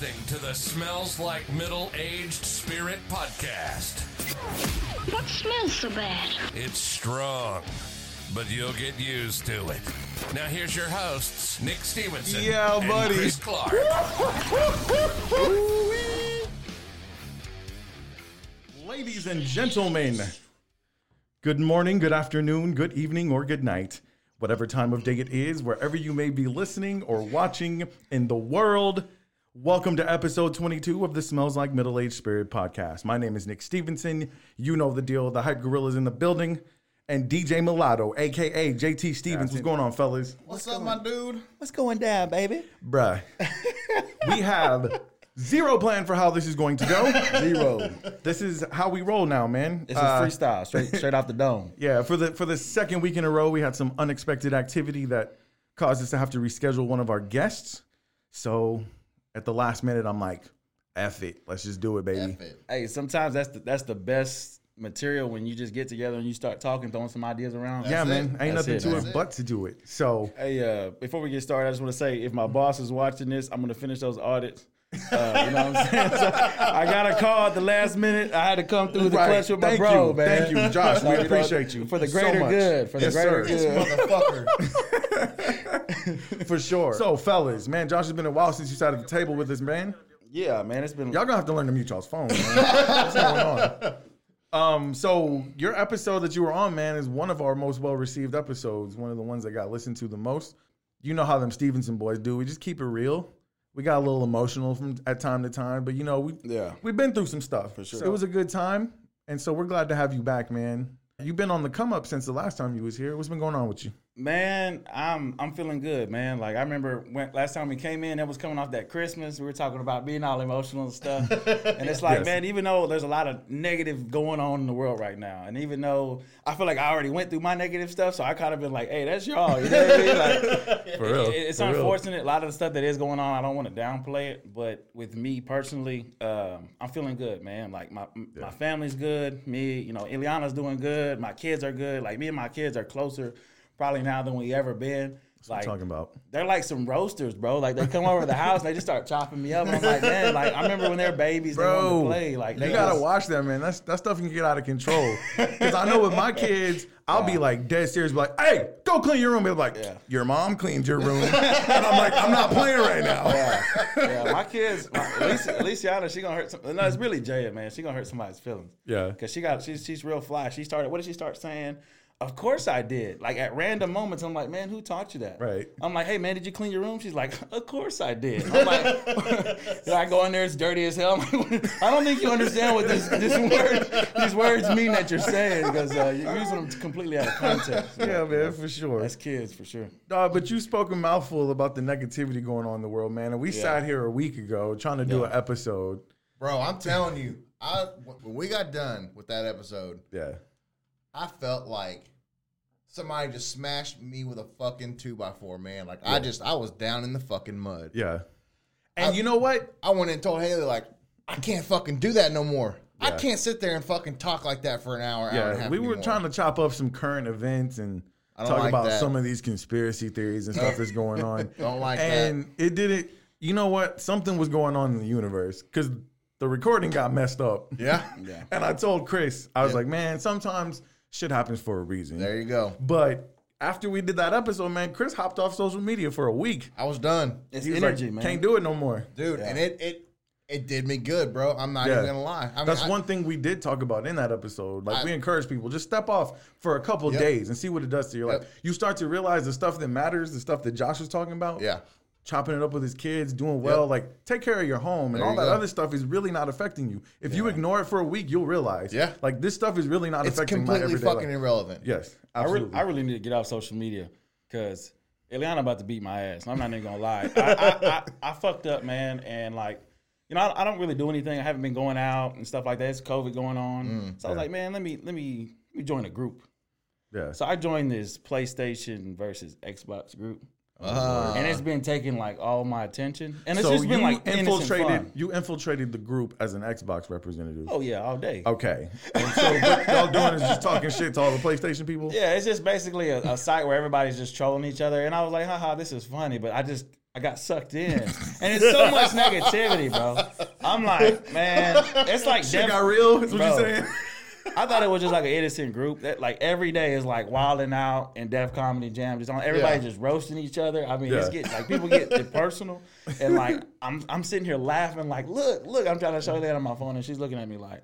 listening to the Smells Like Middle Aged Spirit podcast. What smells so bad? It's strong, but you'll get used to it. Now here's your hosts, Nick Stevenson Yeah, and buddy. Chris Clark. Ladies and gentlemen, good morning, good afternoon, good evening, or good night. Whatever time of day it is, wherever you may be listening or watching in the world, welcome to episode 22 of the Smells Like Middle Aged Spirit podcast. My name is Nick Stevenson. You know the deal. The Hype Gorilla's in the building. And DJ Mulatto, aka JT Stevens. What's going on, fellas? What's up, my dude? What's going down, baby? Bruh. we have zero plan for how this is going to go. Zero. This is how we roll now, man. This is Uh, freestyle, straight straight off the dome. Yeah, for the for the second week in a row, we had some unexpected activity that caused us to have to reschedule one of our guests. So at the last minute, I'm like, "F it, let's just do it, baby." F it. Hey, sometimes that's the, that's the best material when you just get together and you start talking, throwing some ideas around. Yeah, That's man, ain't That's nothing it. to That's it it. but to do it. So Hey, uh, before we get started, I just want to say if my boss is watching this, I'm gonna finish those audits. Uh, you know what I'm saying? So I got a call at the last minute. I had to come through the Right. clutch with my Thank bro, you. man. Thank you, Josh. We appreciate you for the so greater much. good. For the Yes, greater sir. good. Motherfucker. for sure. So fellas, man, Josh has been a while since you sat at the table with us, man. Yeah, man, it's been Y'all gonna have to learn to mute y'all's phone. Man. What's going on? Um, so your episode that you were on, man, is one of our most well received episodes. One of the ones that got listened to the most. You know how them Stevenson boys do. We just keep it real. We got a little emotional from at time to time, but you know we Yeah. we've been through some stuff. For sure. it was a good time, and so we're glad to have you back, man. You've been on the come up since the last time you was here. What's been going on with you? Man, I'm I'm feeling good, man. Like I remember when last time we came in, that was coming off that Christmas. We were talking about being all emotional and stuff. and it's like, Yes. man, even though there's a lot of negative going on in the world right now, and even though I feel like I already went through my negative stuff, so I kind of been like, hey, that's y'all. You know what I mean? Like, For real, it- it's for real. unfortunate. A lot of the stuff that is going on, I don't want to downplay it. But with me personally, um, I'm feeling good, man. Like my my family's good. Me, you know, Ileana's doing good. My kids are good. Like me and my kids are closer probably now than we ever been. Like Talking about they're like some roasters, bro. Like they come over to the house and they just start chopping me up. And I'm like, man, like I remember when they're babies, they wanted to play. Like they you gotta just- watch that, man. That's that stuff can get out of control. Because I know with my kids, I'll be like dead serious, be like, "Hey, go clean your room." They're like, Yeah. "Your mom cleaned your room," and I'm like, "I'm not playing right now." yeah, my kids, my, at least Aliciana, she gonna hurt some. No, it's really Jaya, man. She gonna hurt somebody's feelings. Yeah. Cause she got she's she's real fly. She started. What did she start saying? Of course I did. Like at random moments, I'm like, man, who taught you that? Right. I'm like, hey man, did you clean your room? She's like, of course I did. I'm like, Then I go in there, it's dirty as hell. I'm like, I don't think you understand what this this word these words mean that you're saying because uh, you're using them completely out of context. Yeah, man, for sure. That's kids for sure. Uh, but you spoke a mouthful about the negativity going on in the world, man. And we sat here a week ago trying to do an episode. Bro, I'm telling you, I when we got done with that episode, Yeah. I felt like somebody just smashed me with a fucking two by four, man. Like I just I was down in the fucking mud. Yeah. And I- you know what? I went and told Haley like, I can't fucking do that no more. I can't sit there and fucking talk like that for an hour, hour and a Yeah, half. we were anymore. trying to chop up some current events and talk like about that. some of these conspiracy theories and stuff that's going on. Don't like that. and it didn't. You know what? Something was going on in the universe because the recording got messed up. Yeah. Yeah. And I told Chris, I was Yeah. like, man, sometimes shit happens for a reason. There you go. But after we did that episode, man, Chris hopped off social media for a week. I was done. It's He was energy, like, man. Can't do it no more. Dude, and it it it did me good, bro. I'm not Yeah. even gonna lie. I mean, That's I- one thing we did talk about in that episode. Like I- we encourage people just step off for a couple Yep. days and see what it does to your life. You start to realize the stuff that matters, the stuff that Josh was talking about. Yeah. Chopping it up with his kids, doing well, Yep. like take care of your home and There all that go. other stuff is really not affecting you. If you ignore it for a week, you'll realize. Yeah. Like this stuff is really not It's affecting my completely everyday fucking life. irrelevant. Yes, I, re- I really need to get off social media because Ileana about to beat my ass. I'm not even gonna lie. I, I, I, I fucked up, man, and like, you know, I, I don't really do anything. I haven't been going out and stuff like that. It's COVID going on, mm, so I was like, man, let me let me let me join a group. yeah. So I joined this PlayStation versus Xbox group, Uh, and it's been taking like all my attention, and it's so just been like infiltrated. You infiltrated the group as an Xbox representative. Oh yeah, all day. Okay. And so what y'all doing is just talking shit to all the PlayStation people. Yeah, it's just basically a, a site where everybody's just trolling each other. And I was like, haha, this is funny. But I just, I got sucked in, and it's so much negativity, bro. I'm like, man, it's like Shit Def- got real. Is what you saying? I thought it was just like an innocent group that like every day is like wilding out and Def Comedy Jam just on everybody Yeah. just roasting each other. I mean, it's Yeah. getting like people get personal and like I'm I'm sitting here laughing like look look I'm trying to show that on my phone and she's looking at me like.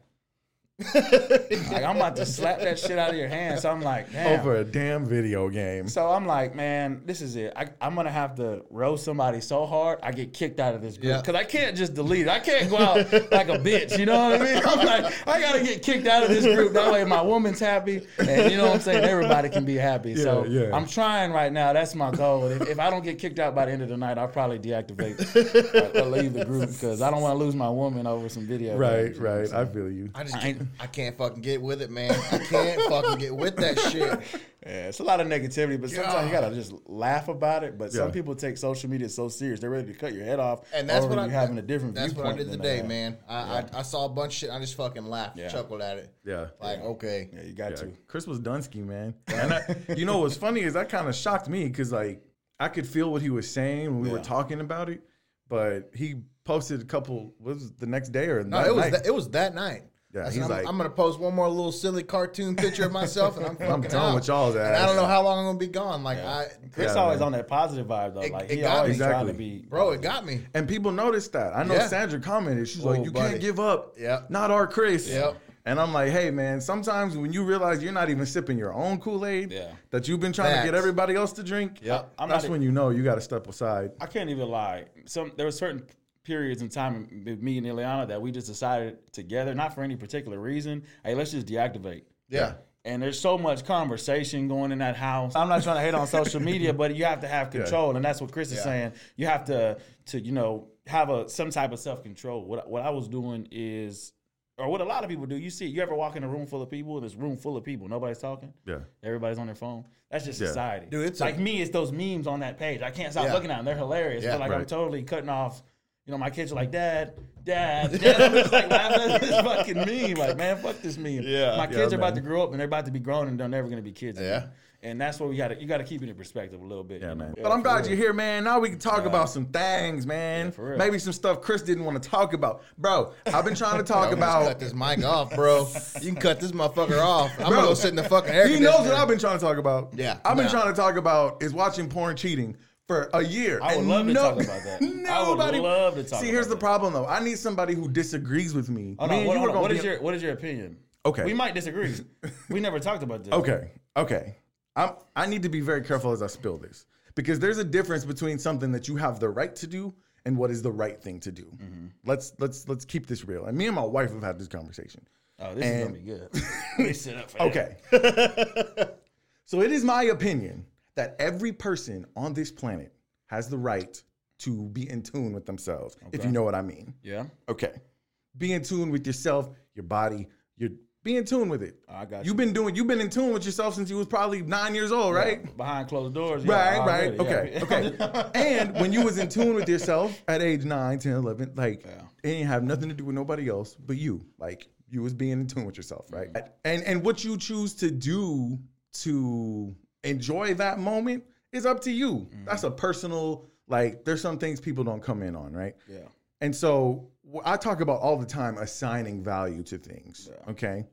Like I'm about to slap that shit out of your hand. So I'm like, damn. Over a damn video game. So I'm like, man, this is it. I, I'm gonna have to roast somebody so hard I get kicked out of this group Yeah. because I can't just delete it. I can't go out like a bitch. You know what I mean? I'm like, I gotta get kicked out of this group. That way my woman's happy, and you know what I'm saying. Everybody can be happy. so yeah. I'm trying right now. That's my goal. If, if I don't get kicked out by the end of the night, I'll probably deactivate or, or leave the group because I don't want to lose my woman over some video. Right, games, you know I'm right. I feel you. I just I ain't- I can't fucking get with it, man. I can't fucking get with that shit. Yeah, it's a lot of negativity, but sometimes you gotta just laugh about it. But Yeah. some people take social media so serious; they're ready to cut your head off. And that's over what I you having a different That's what I viewpoint did today, they have. man. I, I I saw a bunch of shit. I just fucking laughed, Yeah. chuckled at it. Yeah. Like okay, Yeah, you got Yeah, to. Chris was Dunsky, man. And I, you know what's funny is that kind of shocked me because like I could feel what he was saying when we were talking about it, but he posted a couple was it the next day or no, that it was night? that, it was that night. Yeah, I said, he's I'm, like- I'm gonna post one more little silly cartoon picture of myself, and I'm fucking done with y'all's And I don't know how long I'm gonna be gone. Like I, Chris Yeah, always man. on that positive vibe though. It- like it he got- always trying to be. bro, it got me. and people noticed that. I know Yeah. Sandra commented. She's Oh, like, "You buddy. can't give up. Yep. Not our Chris." Yep. And I'm like, "Hey, man. Sometimes when you realize you're not even sipping your own Kool Aid, Yeah. that you've been trying to get everybody else to drink, Yep. I'm that's not- when you know you got to step aside." I can't even lie. Some there were certain periods in time with me and Ileana that we just decided together, not for any particular reason. Hey, let's just deactivate. Yeah. And there's so much conversation going in that house. I'm not trying to hate on social media, but you have to have control, and that's what Chris is saying. You have to to you know have a some type of self control. What what I was doing is, or what a lot of people do. You see, you ever walk in a room full of people, and this room full of people, nobody's talking. Yeah. Everybody's on their phone. That's just Yeah. society. Dude, it's a- like me. It's those memes on that page. I can't stop Yeah. looking at them. They're hilarious. Yeah. but like I'm totally cutting off. You know, my kids are like, Dad, Dad, Dad. I'm just like laughing at this fucking meme. Like, man, fuck this meme. Yeah. My kids Yeah, are about man. to grow up and they're about to be grown and they're never gonna be kids. Yeah. Again. And that's what we gotta you gotta keep it in perspective a little bit. Yeah, you know? man. Yeah, but I'm glad real. you're here, man. Now we can talk about some things, man. for real. Maybe some stuff Chris didn't want to talk about. Bro, I've been trying to talk Bro, about. cut this mic off, bro. You can cut this motherfucker off. I'm Bro, gonna go sit in the fucking air He knows what I've been trying to talk about. Yeah, I've been nah. trying to talk about is watching porn cheating for a year. I would And love to talk about that. I would Nobody. love to talk See, here's the that. problem though. I need somebody who disagrees with me. Hold Me on, and you on, are hold on. gonna What be- is your what is your opinion? Okay. We might disagree. we never talked about this. Okay. Okay. I'm, I need to be very careful as I spill this because there's a difference between something that you have the right to do and what is the right thing to do. Mm-hmm. Let's let's let's keep this real. And me and my wife have had this conversation. Oh, this And- is gonna be good. Let me sit up for that. Okay. so it is my opinion that every person on this planet has the right to be in tune with themselves, if you know what I mean. Yeah. Okay. Be in tune with yourself, your body, your be in tune with it. I got you. You've been doing you've been in tune with yourself since you was probably nine years old, right? Behind closed doors. yeah, Right, already, right. yeah. Okay, okay. and when you was in tune with yourself at age 9, 10, 11, like Yeah. it didn't have nothing to do with nobody else but you. Like you was being in tune with yourself, right? Mm-hmm. And and what you choose to do to enjoy that moment is up to you. Mm-hmm. That's a personal like there's some things people don't come in on, right? yeah. And so I talk about all the time assigning value to things. Okay.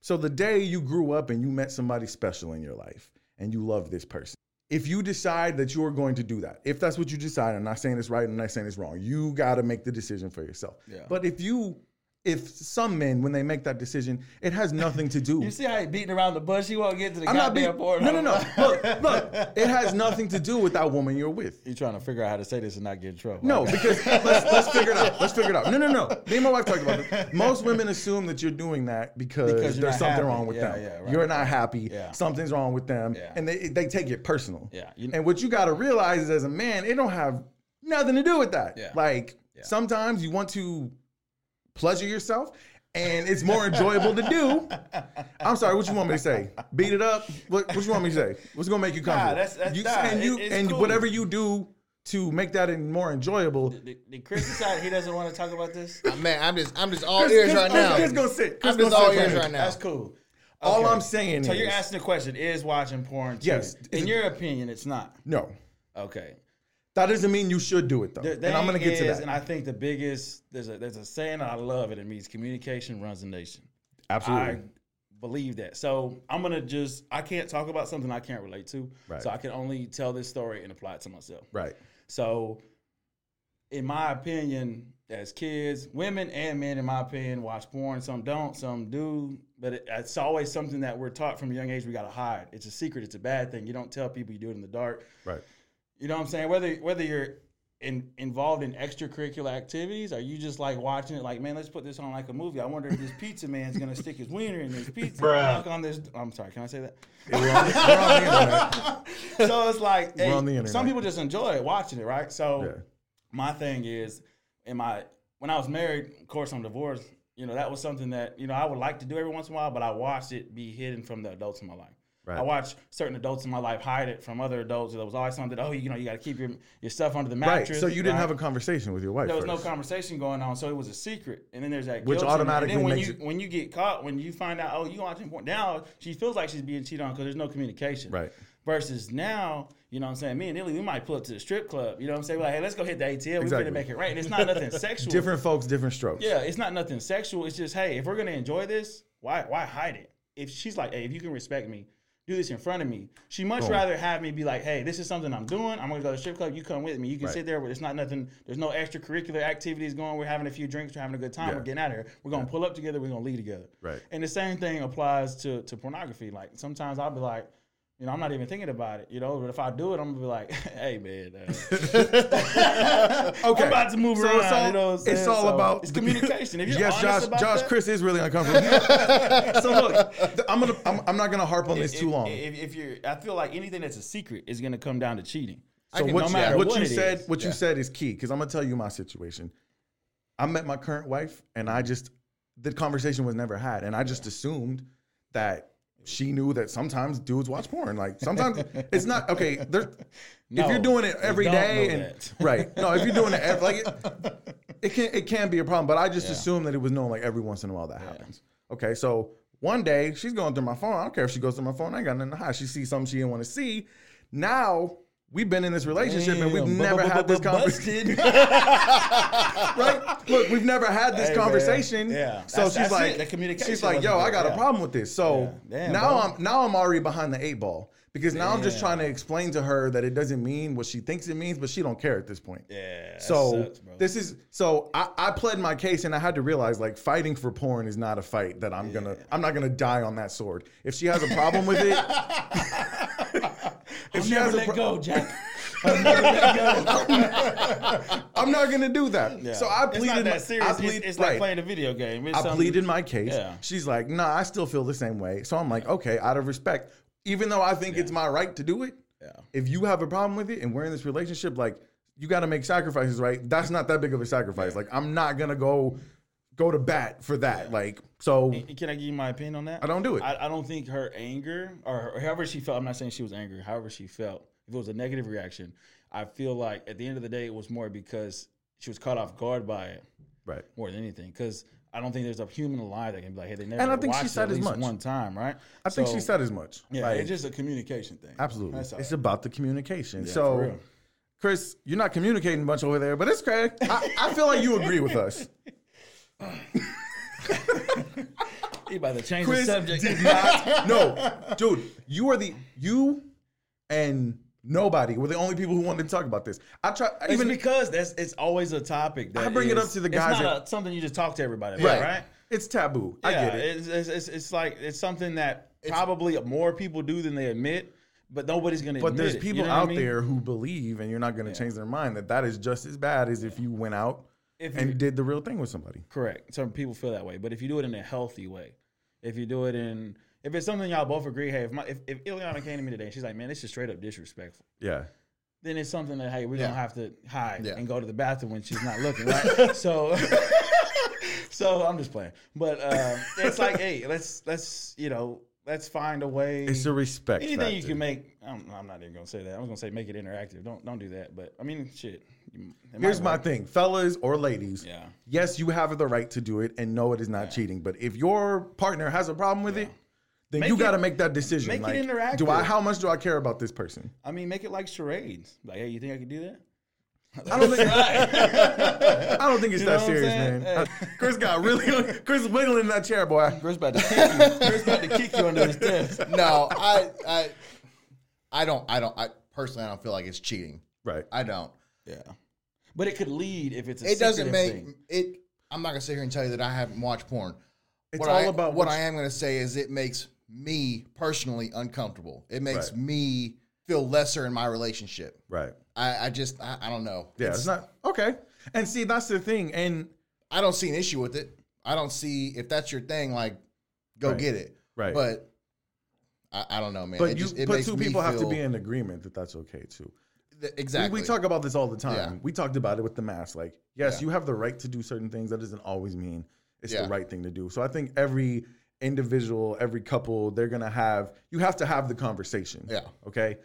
So the day you grew up and you met somebody special in your life and you love this person, if you decide that you're going to do that, if that's what you decide, I'm not saying it's right, I'm not saying it's wrong. You got to make the decision for yourself. Yeah. But if you, if some men, when they make that decision, it has nothing to do. You see how he beating around the bush? He won't get to the I'm goddamn point. no, no, no. Look, look, it has nothing to do with that woman you're with. He's trying to figure out how to say this and not get in trouble. No, because let's, let's figure it out. Let's figure it out. No, no, no. Me and my wife talked about it. Most women assume that you're doing that because, Because you're there's not something happy. wrong with Yeah, them. yeah, right, you're not right. happy. Yeah. Something's wrong with them, Yeah. and they they take it personal. Yeah, you- and what you got to realize is, as a man, it don't have nothing to do with that. Yeah. Like sometimes you want to pleasure yourself. And it's more enjoyable to do. I'm sorry. What you want me to say? Beat it up? What, what you want me to say? What's gonna make you comfortable? Nah, that's- that's- you, nah, and you it- it's and cool. whatever you do to make that more enjoyable, Did, did Chris decide he doesn't want to talk about this? Man, I'm just I'm just all Chris- ears Chris- right now. Chris gonna sit. Chris I'm just all sit ears right now. That's cool. All I'm saying So is, you're asking the question: Is watching porn? Yes. cheating? In your opinion, it's not. no. Okay. That doesn't mean you should do it though. The and I'm gonna get to that. And I think the biggest there's a there's a saying I love it. It means communication runs the nation. Absolutely. I believe that. So I'm gonna just I can't talk about something I can't relate to. Right. So I can only tell this story and apply it to myself. right. So, in my opinion, as kids, women and men, in my opinion, watch porn. Some don't, some do. But it, it's always something that we're taught from a young age. We gotta hide. It's a secret. It's a bad thing. You don't tell people. You do it in the dark. Right. You know what I'm saying? Whether whether you're in, involved in extracurricular activities, or you just like watching it, like man, let's put this on like a movie. I wonder if this pizza man's gonna stick his wiener in this pizza. Knock on this. I'm sorry. Can I say that? We're on, we're on the so it's like hey, on the some people just enjoy it watching it, right? So Yeah. my thing is, in my when I was married, of course I'm divorced. You know that was something that you know I would like to do every once in a while, but I watched it be hidden from the adults in my life. Right. I watched certain adults in my life hide it from other adults. There was always something. That, oh, you know, you got to keep your your stuff under the mattress. Right. So you didn't right? have a conversation with your wife. there was first. no conversation going on, so it was a secret. And then there's that Which guilt in it. automatically And then when you it- when you get caught, when you find out, oh, you watching porn. Now she feels like she's being cheated on because there's no communication. Right. Versus now, you know what I'm saying? Me and Illy, we might pull up to the strip club. You know what I'm saying? Like, hey, let's go hit the ATL. Exactly. We're gonna make it right. And it's not nothing sexual. Different folks, different strokes. Yeah, it's not nothing sexual. It's just, hey, if we're gonna enjoy this, why why hide it? If she's like, hey, if you can respect me, do this in front of me. She much rather have me be like, hey, this is something I'm doing. I'm gonna go to the strip club. You come with me. You can Right. sit there, but it's not nothing. There's no extracurricular activities going. We're having a few drinks. We're having a good time. Yeah. We're getting out of here. We're gonna pull up together. We're gonna leave together. Right. And the same thing applies to to pornography. Like sometimes I'll be like. You know, I'm not even thinking about it. You know, but if I do it, I'm gonna be like, "Hey, man, uh, Okay. I'm about to move So around." it's all, you know it's all So about it's communication. If you're yes, Josh. Josh, that- Chris is really uncomfortable. so look, I'm gonna. I'm, I'm not gonna harp on this if, too long. If, if you're, I feel like anything that's a secret is going to come down to cheating. So can- what, no you- matter what what you said, is. what you Yeah. said is key because I'm gonna tell you my situation. I met my current wife, and I just the conversation was never had, and I just assumed that she knew that sometimes dudes watch porn. Like sometimes it's not okay. There, if you're doing it every day, and that. right, no, if you're doing it every, like it, it can it can be a problem. But I just assumed that it was known like every once in a while that happens. Okay, so one day she's going through my phone. I don't care if she goes through my phone. I ain't got nothing to hide. She sees something she didn't want to see. Now we've been in this relationship and we've never had this conversation. right? Look, we've never had this Hey, man. conversation. Yeah. So That's- she's that's like, communication she's like, yo, I got there. a problem with this. So Yeah. Damn, now bro. I'm now I'm already behind the eight ball because now I'm just trying to explain to her that it doesn't mean what she thinks it means, but she don't care at this point. Yeah. So sucks, this is so I, I pled my case and I had to realize like fighting for porn is not a fight that I'm gonna I'm not gonna die on that sword. If she has a problem with it, I'll she never let pro- go, Jack. I'll never let go. I'm not gonna do that. Yeah. So I it's pleaded. not my- that serious. I It's- plead, it's, right. like playing a video game. It's I something- pleaded my case. Yeah. She's like, nah, I still feel the same way. So I'm like, okay, out of respect, even though I think it's my right to do it, Yeah. if you have a problem with it and we're in this relationship, like you got to make sacrifices, right? That's not that big of a sacrifice. Like I'm not gonna go go to bat for that. Like so, Can I give you my opinion on that? I don't do it. I, I don't think her anger or, or however she felt. I'm not saying she was angry. However she felt, if it was a negative reaction, I feel like at the end of the day, it was more because she was caught off guard by it right. more than anything. Because I don't think there's a human alive that can be like, hey, they never. And I think she watched it said at as much. one time, right? I think So, she said as much. Yeah, Like, it's just a communication thing. absolutely. That's It's right. about the communication. for so. Chris, you're not communicating much over there, but it's okay. I, I feel like you agree with us. You about to change Chris the subject. did not. No, dude, you are the you and nobody were the only people who wanted to talk about this. I try It's even because that's it's always a topic. That I bring it up to the guys. it's not a- something you just talk to everybody about, right. right? It's taboo. I get it. It's, it's, it's, it's like it's something that probably more people do than they admit, but nobody's gonna. But admit there's it, people you know what I out mean? there who believe, and you're not going to change their mind that that is just as bad as if you went out If and you- did the real thing with somebody. Correct. Some people feel that way, but if you do it in a healthy way, if you do it in, if it's something y'all both agree, hey, if my if, if Ileana came to me today and she's like, man, this is straight up disrespectful. Yeah. Then it's something that hey, we're Yeah. gonna have to hide Yeah. and go to the bathroom when she's not looking, right? so, so I'm just playing, but uh, it's like, hey, let's let's you know let's find a way. It's a respect. Anything you can make, I'm, I'm not even gonna say that. I was gonna say make it interactive. Don't don't do that. But I mean, shit. You- Here's might my thing, fellas or ladies. Yeah. Yes, you have the right to do it, and no, it is not cheating. But if your partner has a problem with it, then Make you got to make that decision. make it interactive. Do I? How much do I care about this person? I mean, make it like charades. Like, hey, you think I could do that? I don't think. I don't think it's You that what I'm serious, saying? man. Chris got really. Chris wiggling in that chair, boy. Chris about to kick you. Chris about to kick you under his desk. no, I, I, I don't, I don't, I personally, I don't feel like it's cheating. Right. I don't. Yeah, but it could lead if it's a It doesn't make thing. it. I'm not gonna sit here and tell you that I haven't watched porn. It's what all I, about what what I am gonna say is it makes me personally uncomfortable. It makes Right. me feel lesser in my relationship. Right. I, I just, I, I don't know. Yeah, it's, not okay. And see, that's the thing. And I don't see an issue with it. I don't see if that's your thing, like go Right. get it. Right. But I, I don't know, man. but it you, just, it but makes two me people have to be in agreement that that's okay too. Th- We- exactly. We, talk about this all the time. Yeah. We talked about it with the mask. Like, yes, Yeah. you have the right to do certain things. That doesn't always mean it's Yeah. the right thing to do. So I think every individual, every couple, they're gonna have. You have to have the conversation. Yeah. Okay.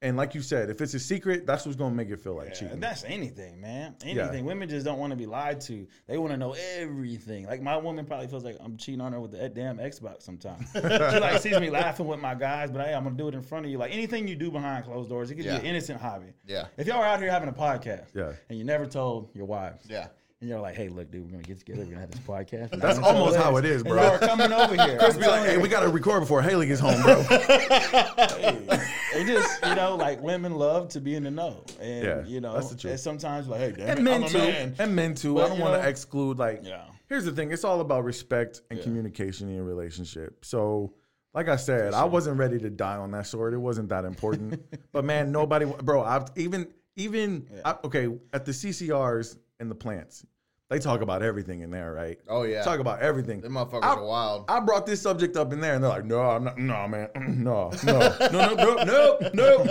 And like you said, if it's a secret, that's what's gonna make it feel like Yeah, cheating. that's anything, man. Anything. Women just don't want to be lied to. They want to know everything. Like my woman probably feels like I'm cheating on her with the damn Xbox sometimes. she like sees me laughing with my guys, but hey, I'm gonna do it in front of you. Like anything you do behind closed doors, it could Yeah. be an innocent hobby. Yeah. If y'all are out here having a podcast, Yeah. and you never told your wives, Yeah. And you're like, hey, look, dude, we're gonna get together, we're gonna have this podcast. And That's almost how us, it is, and bro. Y'all are coming over here. Chris I'm be like, hey, we gotta record before Haley gets home, bro. They just, you know, like women love to be in the know, and Yeah, you know, that's the truth. and sometimes like, hey, damn and it, men I'm a too. man. And men too. But, I don't you want to exclude like Yeah. here's the thing, it's all about respect and communication in your relationship. So like I said, I wasn't ready to die on that sword. It wasn't that important. but man, nobody bro, I've even even I, okay, at the CCRs and the plants, they talk about everything in there, right? Oh, yeah. Talk about everything. Them motherfuckers I- are wild. I brought this subject up in there, and they're like, "No, I'm not. No, man. No, no, no, no, no, no,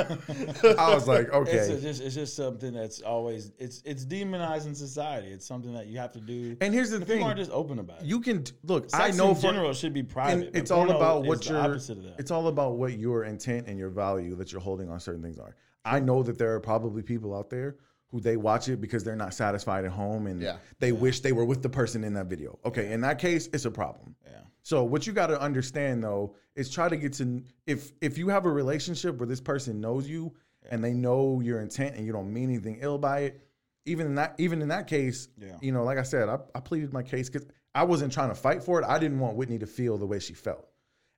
no." I was like, "Okay." It's a- just it's just something that's always it's it's demonized in society. It's something that you have to do. and here's the people thing: aren't just open about it. you can look. Sex I know in for, general should be private. it's all about what the your opposite of that. it's all about what your intent and your value that you're holding on certain things are. I know that there are probably people out there who they watch it because they're not satisfied at home and Yeah. they wish they were with the person in that video. Okay, in that case, it's a problem. Yeah. So what you got to understand though is try to get to if if you have a relationship where this person knows you and they know your intent and you don't mean anything ill by it, even in that even in that case, Yeah. you know, like I said, I, I pleaded my case because I wasn't trying to fight for it. I didn't want Whitney to feel the way she felt.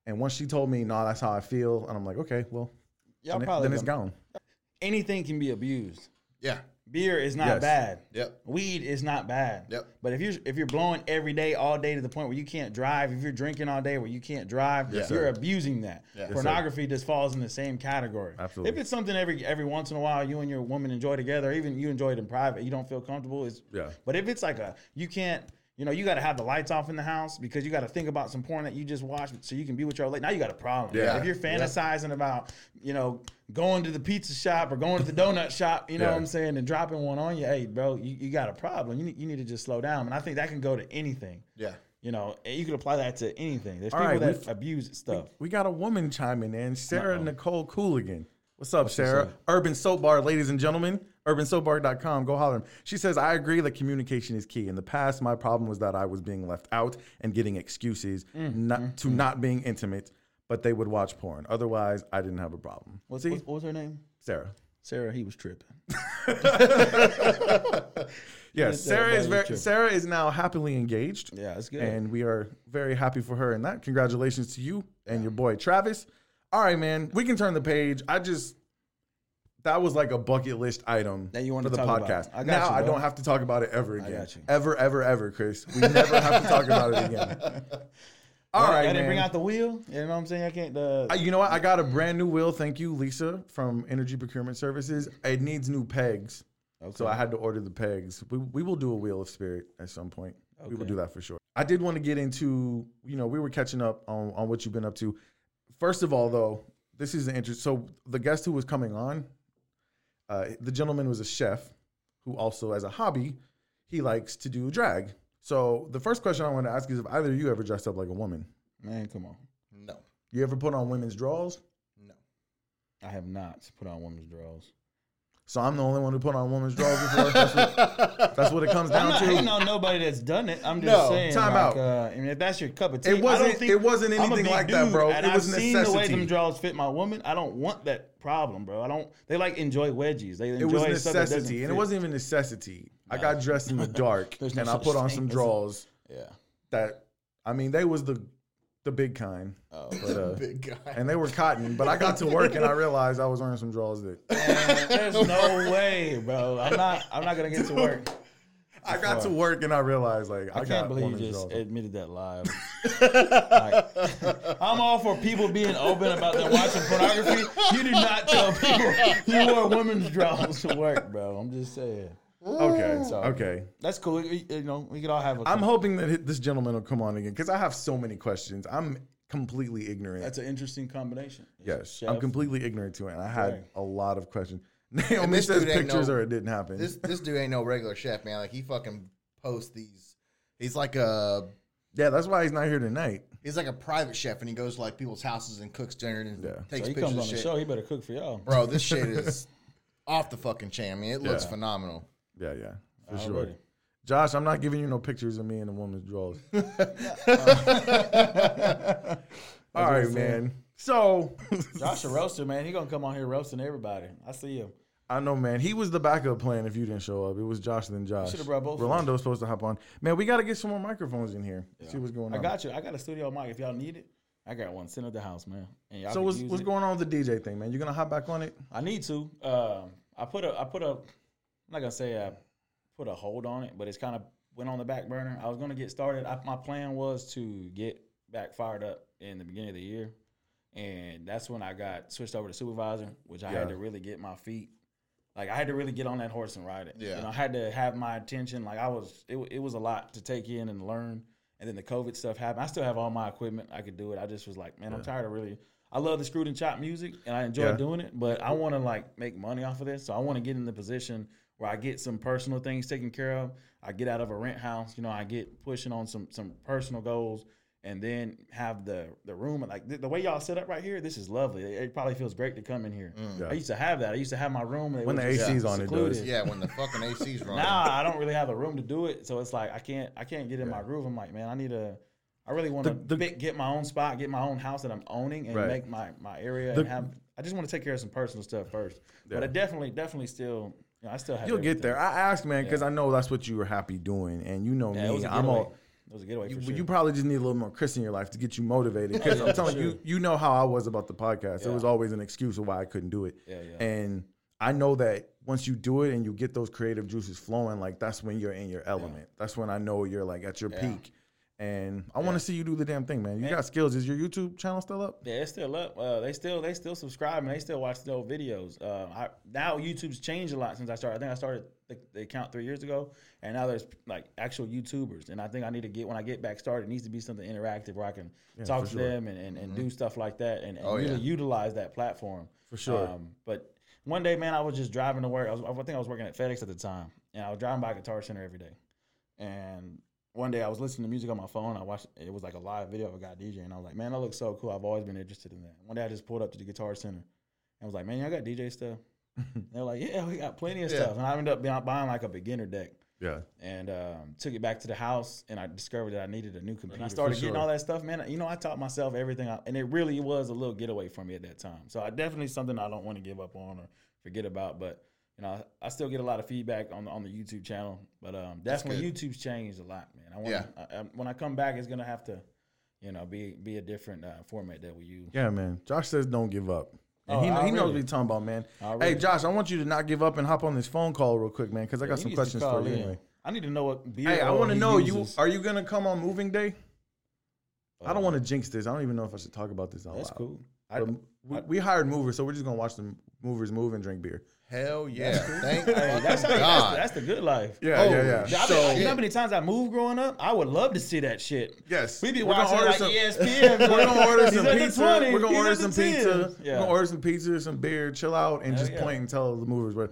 And once she told me, no, that's how I feel, and I'm like, okay, well, Y'all then, it- probably then it's gone. anything can be abused. Yeah. Beer is not Yes. bad. Yep. Weed is not bad. Yep. But if you're if you're blowing every day, all day to the point where you can't drive, if you're drinking all day where you can't drive, Yes, you're sir. abusing that. Yes, sir. Pornography just falls in the same category. Absolutely. If it's something every every once in a while you and your woman enjoy together, even you enjoy it in private, you don't feel comfortable. Is Yeah. But if it's like a you can't. You know, you got to have the lights off in the house because you got to think about some porn that you just watched so you can be with your late. Now you got a problem. Yeah. If you're fantasizing about, you know, going to the pizza shop or going to the donut shop, you know Yeah. what I'm saying, and dropping one on you, hey, bro, you, you got a problem. You need, you need to just slow down. And I think that can go to anything. Yeah. You know, you can apply that to anything. There's All people right, that abuse stuff. We got a woman chiming in, Sarah Nicole Cooligan. What's up, Sarah? Urban Soap Bar, ladies and gentlemen. UrbanSoapBar.com. Go holler. 'em. She says, I agree that communication is key. In the past, my problem was that I was being left out and getting excuses Mm, not, to not being intimate, but they would watch porn. Otherwise, I didn't have a problem. What's, See? what's, what was her name? Sarah. Sarah, he was tripping. Yes, Sarah is very. Sarah is now happily engaged. Yeah, that's good. And we are very happy for her and that. Congratulations to you and your boy Travis. All right, man. We can turn the page. I just that was like a bucket list item That you wanted for the to talk podcast. I now you, I don't have to talk about it ever again. Ever, ever, ever, Chris. We never have to talk about it again. All right, I didn't man. bring out the wheel. You know what I'm saying? I can't. Uh, Uh, you know what? I got a brand new wheel. Thank you, Lisa from Energy Procurement Services. It needs new pegs. So I had to order the pegs. We, we will do a wheel of spirit at some point. We will do that for sure. I did want to get into, you know, we were catching up on, on what you've been up to. First of all, though, this is an interest. So the guest who was coming on, uh, the gentleman was a chef who also, as a hobby, he likes to do drag. So the first question I want to ask is if either of you ever dressed up like a woman. man, come on. No. You ever put on women's drawers? No. I have not put on women's drawers. So I'm the only one who put on a woman's drawers before. That's what, that's what it comes I'm down not to. hating on nobody that's done it. I'm just No, saying. time like, out. Uh, I mean, if that's your cup of tea, It I wasn't- don't think, it wasn't I'm anything like that, bro. And It was I've seen the way them draws fit my woman. I don't want that problem, bro. I don't. They like enjoy wedgies. They It enjoy was that doesn't necessity, and it wasn't even necessity. I got dressed in the dark, no and I put on some drawers Yeah. that, I mean, they was the the big kind, Oh, but, uh, Big guy. and they were cotton. But I got to work and I realized I was wearing some drawers that Man, there's no way, bro. I'm not. I'm not gonna get to work. I got to work and I realized like I, I can't believe you just admitted that live. Like, I'm all for people being open about their watching pornography. You do not tell people you wore women's drawers to work, bro. I'm just saying. Okay, So- okay. That's cool. You you know, we could all have a. I'm hoping that this gentleman will come on again because I have so many questions. I'm completely ignorant. That's an interesting combination. yes, Chef. I'm completely ignorant to it. And I had Right. a lot of questions. Naomi this says dude ain't pictures no- or it didn't happen. This this dude ain't no regular chef, man. Like he fucking posts these. He's like a yeah, that's why he's not here tonight. he's like a private chef, and he goes to like people's houses and cooks dinner and Yeah. takes So he pictures comes of on the shit. show. He better cook for y'all. Bro, this shit is off the fucking chain. I mean, it looks Yeah. phenomenal. Yeah, yeah, for sure. Josh, I'm not giving you no pictures of me in a woman's drawers. All right, man. So Josh a roaster, man. He gonna come on here roasting everybody. I see him. I know, man. He was the backup plan if you didn't show up. It was Josh then Josh. should've brought both Rolando was supposed to hop on. Man, we got to get some more microphones in here. See what's going on. I got you. I got a studio mic. If y'all need it, I got one. Send it to the house, man. And y'all So what's, what's it. going on with the DJ thing, man? You gonna hop back on it? I need to. Um, I put a. I put a. I'm not gonna say I put a hold on it, but it's kind of went on the back burner. I was gonna get started. I, my plan was to get back fired up in the beginning of the year, and that's when I got switched over to supervisor, which I Yeah. had to really get my feet. Like I had to really get on that horse and ride it. Yeah. You know, I had to have my attention. Like I was, it, it was a lot to take in and learn. And then the COVID stuff happened. I still have all my equipment. I could do it. I just was like, man, I'm tired of really. I love the screwed and chopped music, and I enjoy Yeah. doing it. But I want to like make money off of this, so I want to get in the position where I get some personal things taken care of. I get out of a rent house. You know, I get pushing on some some personal goals, and then have the the room like the, the way y'all set up right here. This is lovely. It, it probably feels great to come in here. Mm. Yeah. I used to have that. I used to have my room When the just AC's on, it does. Yeah, when the fucking AC's running. Now I don't really have a room to do it, so it's like I can't I can't get in my groove. I'm like, man, I need a. I really want to The- the- get my own spot, get my own house that I'm owning, and Right. make my my area The- and have. I just want to take care of some personal stuff first, but I definitely definitely still. Know, I still have. You'll get there. I asked, man, because Yeah. I know that's what you were happy doing, and you know Yeah, me. I'm all. It was a getaway You, for sure. you probably just need a little more Chris in your life to get you motivated. Because I'm telling you, you know how I was about the podcast. It was always an excuse of why I couldn't do it. Yeah, yeah. And I know that once you do it and you get those creative juices flowing, like that's when you're in your element. That's when I know you're like at your Yeah. peak. And I want to see you do the damn thing, man. You got skills. Is your YouTube channel still up? Yeah, it's still up. Uh, they still they still subscribe and they still watch the old videos. Uh, I, now YouTube's changed a lot since I started. I think I started the, the account three years ago, and now there's like actual YouTubers. And I think I need to get when I get back started, it needs to be something interactive where I can talk to sure. them and, and, and do stuff like that and, and Oh, really yeah. utilize that platform For sure. Um, but one day, man, I was just driving to work. I, was, I think I was working at FedEx at the time, and I was driving by Guitar Center every day. And one day I was listening to music on my phone. I watched it was like a live video of a guy DJ, and I was like, man, that looks so cool. I've always been interested in that. One day I just pulled up to the Guitar Center, and I was like, man, y'all got DJ stuff? They're like, yeah, we got plenty of Yeah. stuff. And I ended up buying- like a beginner deck. Yeah. And um, took it back to the house, and I discovered that I needed a new computer. And I started For getting all that stuff, man. You know, I taught myself everything, I, and it really was a little getaway for me at that time. So I definitely something I don't want to give up on or forget about. But you know, I, I still get a lot of feedback on the on the YouTube channel. But um, definitely YouTube's changed a lot, man. I want Yeah. I, I, when I come back, it's gonna have to, you know, be be a different uh, format that we use. Yeah, man. Josh says don't give up. And Oh, he, he knows what he's talking about, man. Already. Hey, Josh, I want you to not give up and hop on this phone call real quick, man, because I got He some questions for you anyway. I need to know what beer. Hey, I want to know you are you gonna come on moving day? I Uh, don't want to jinx this. I don't even know if I should talk about this out That's loud. cool. I, we, we hired movers, so we're just gonna watch the movers move and drink beer. Hell yeah. Thank hey, that's, that's how, God. that's the good life. Yeah, Oh, yeah, yeah. Yeah, I mean, So you know how many times I moved growing up? I would love to see that shit. yes, We be we're gonna watching order like some- ESPN. We're gonna order some pizza. We're gonna order some pizza. We're gonna order some pizza, some beer, chill out, and Hell just yeah. point and tell the movers. But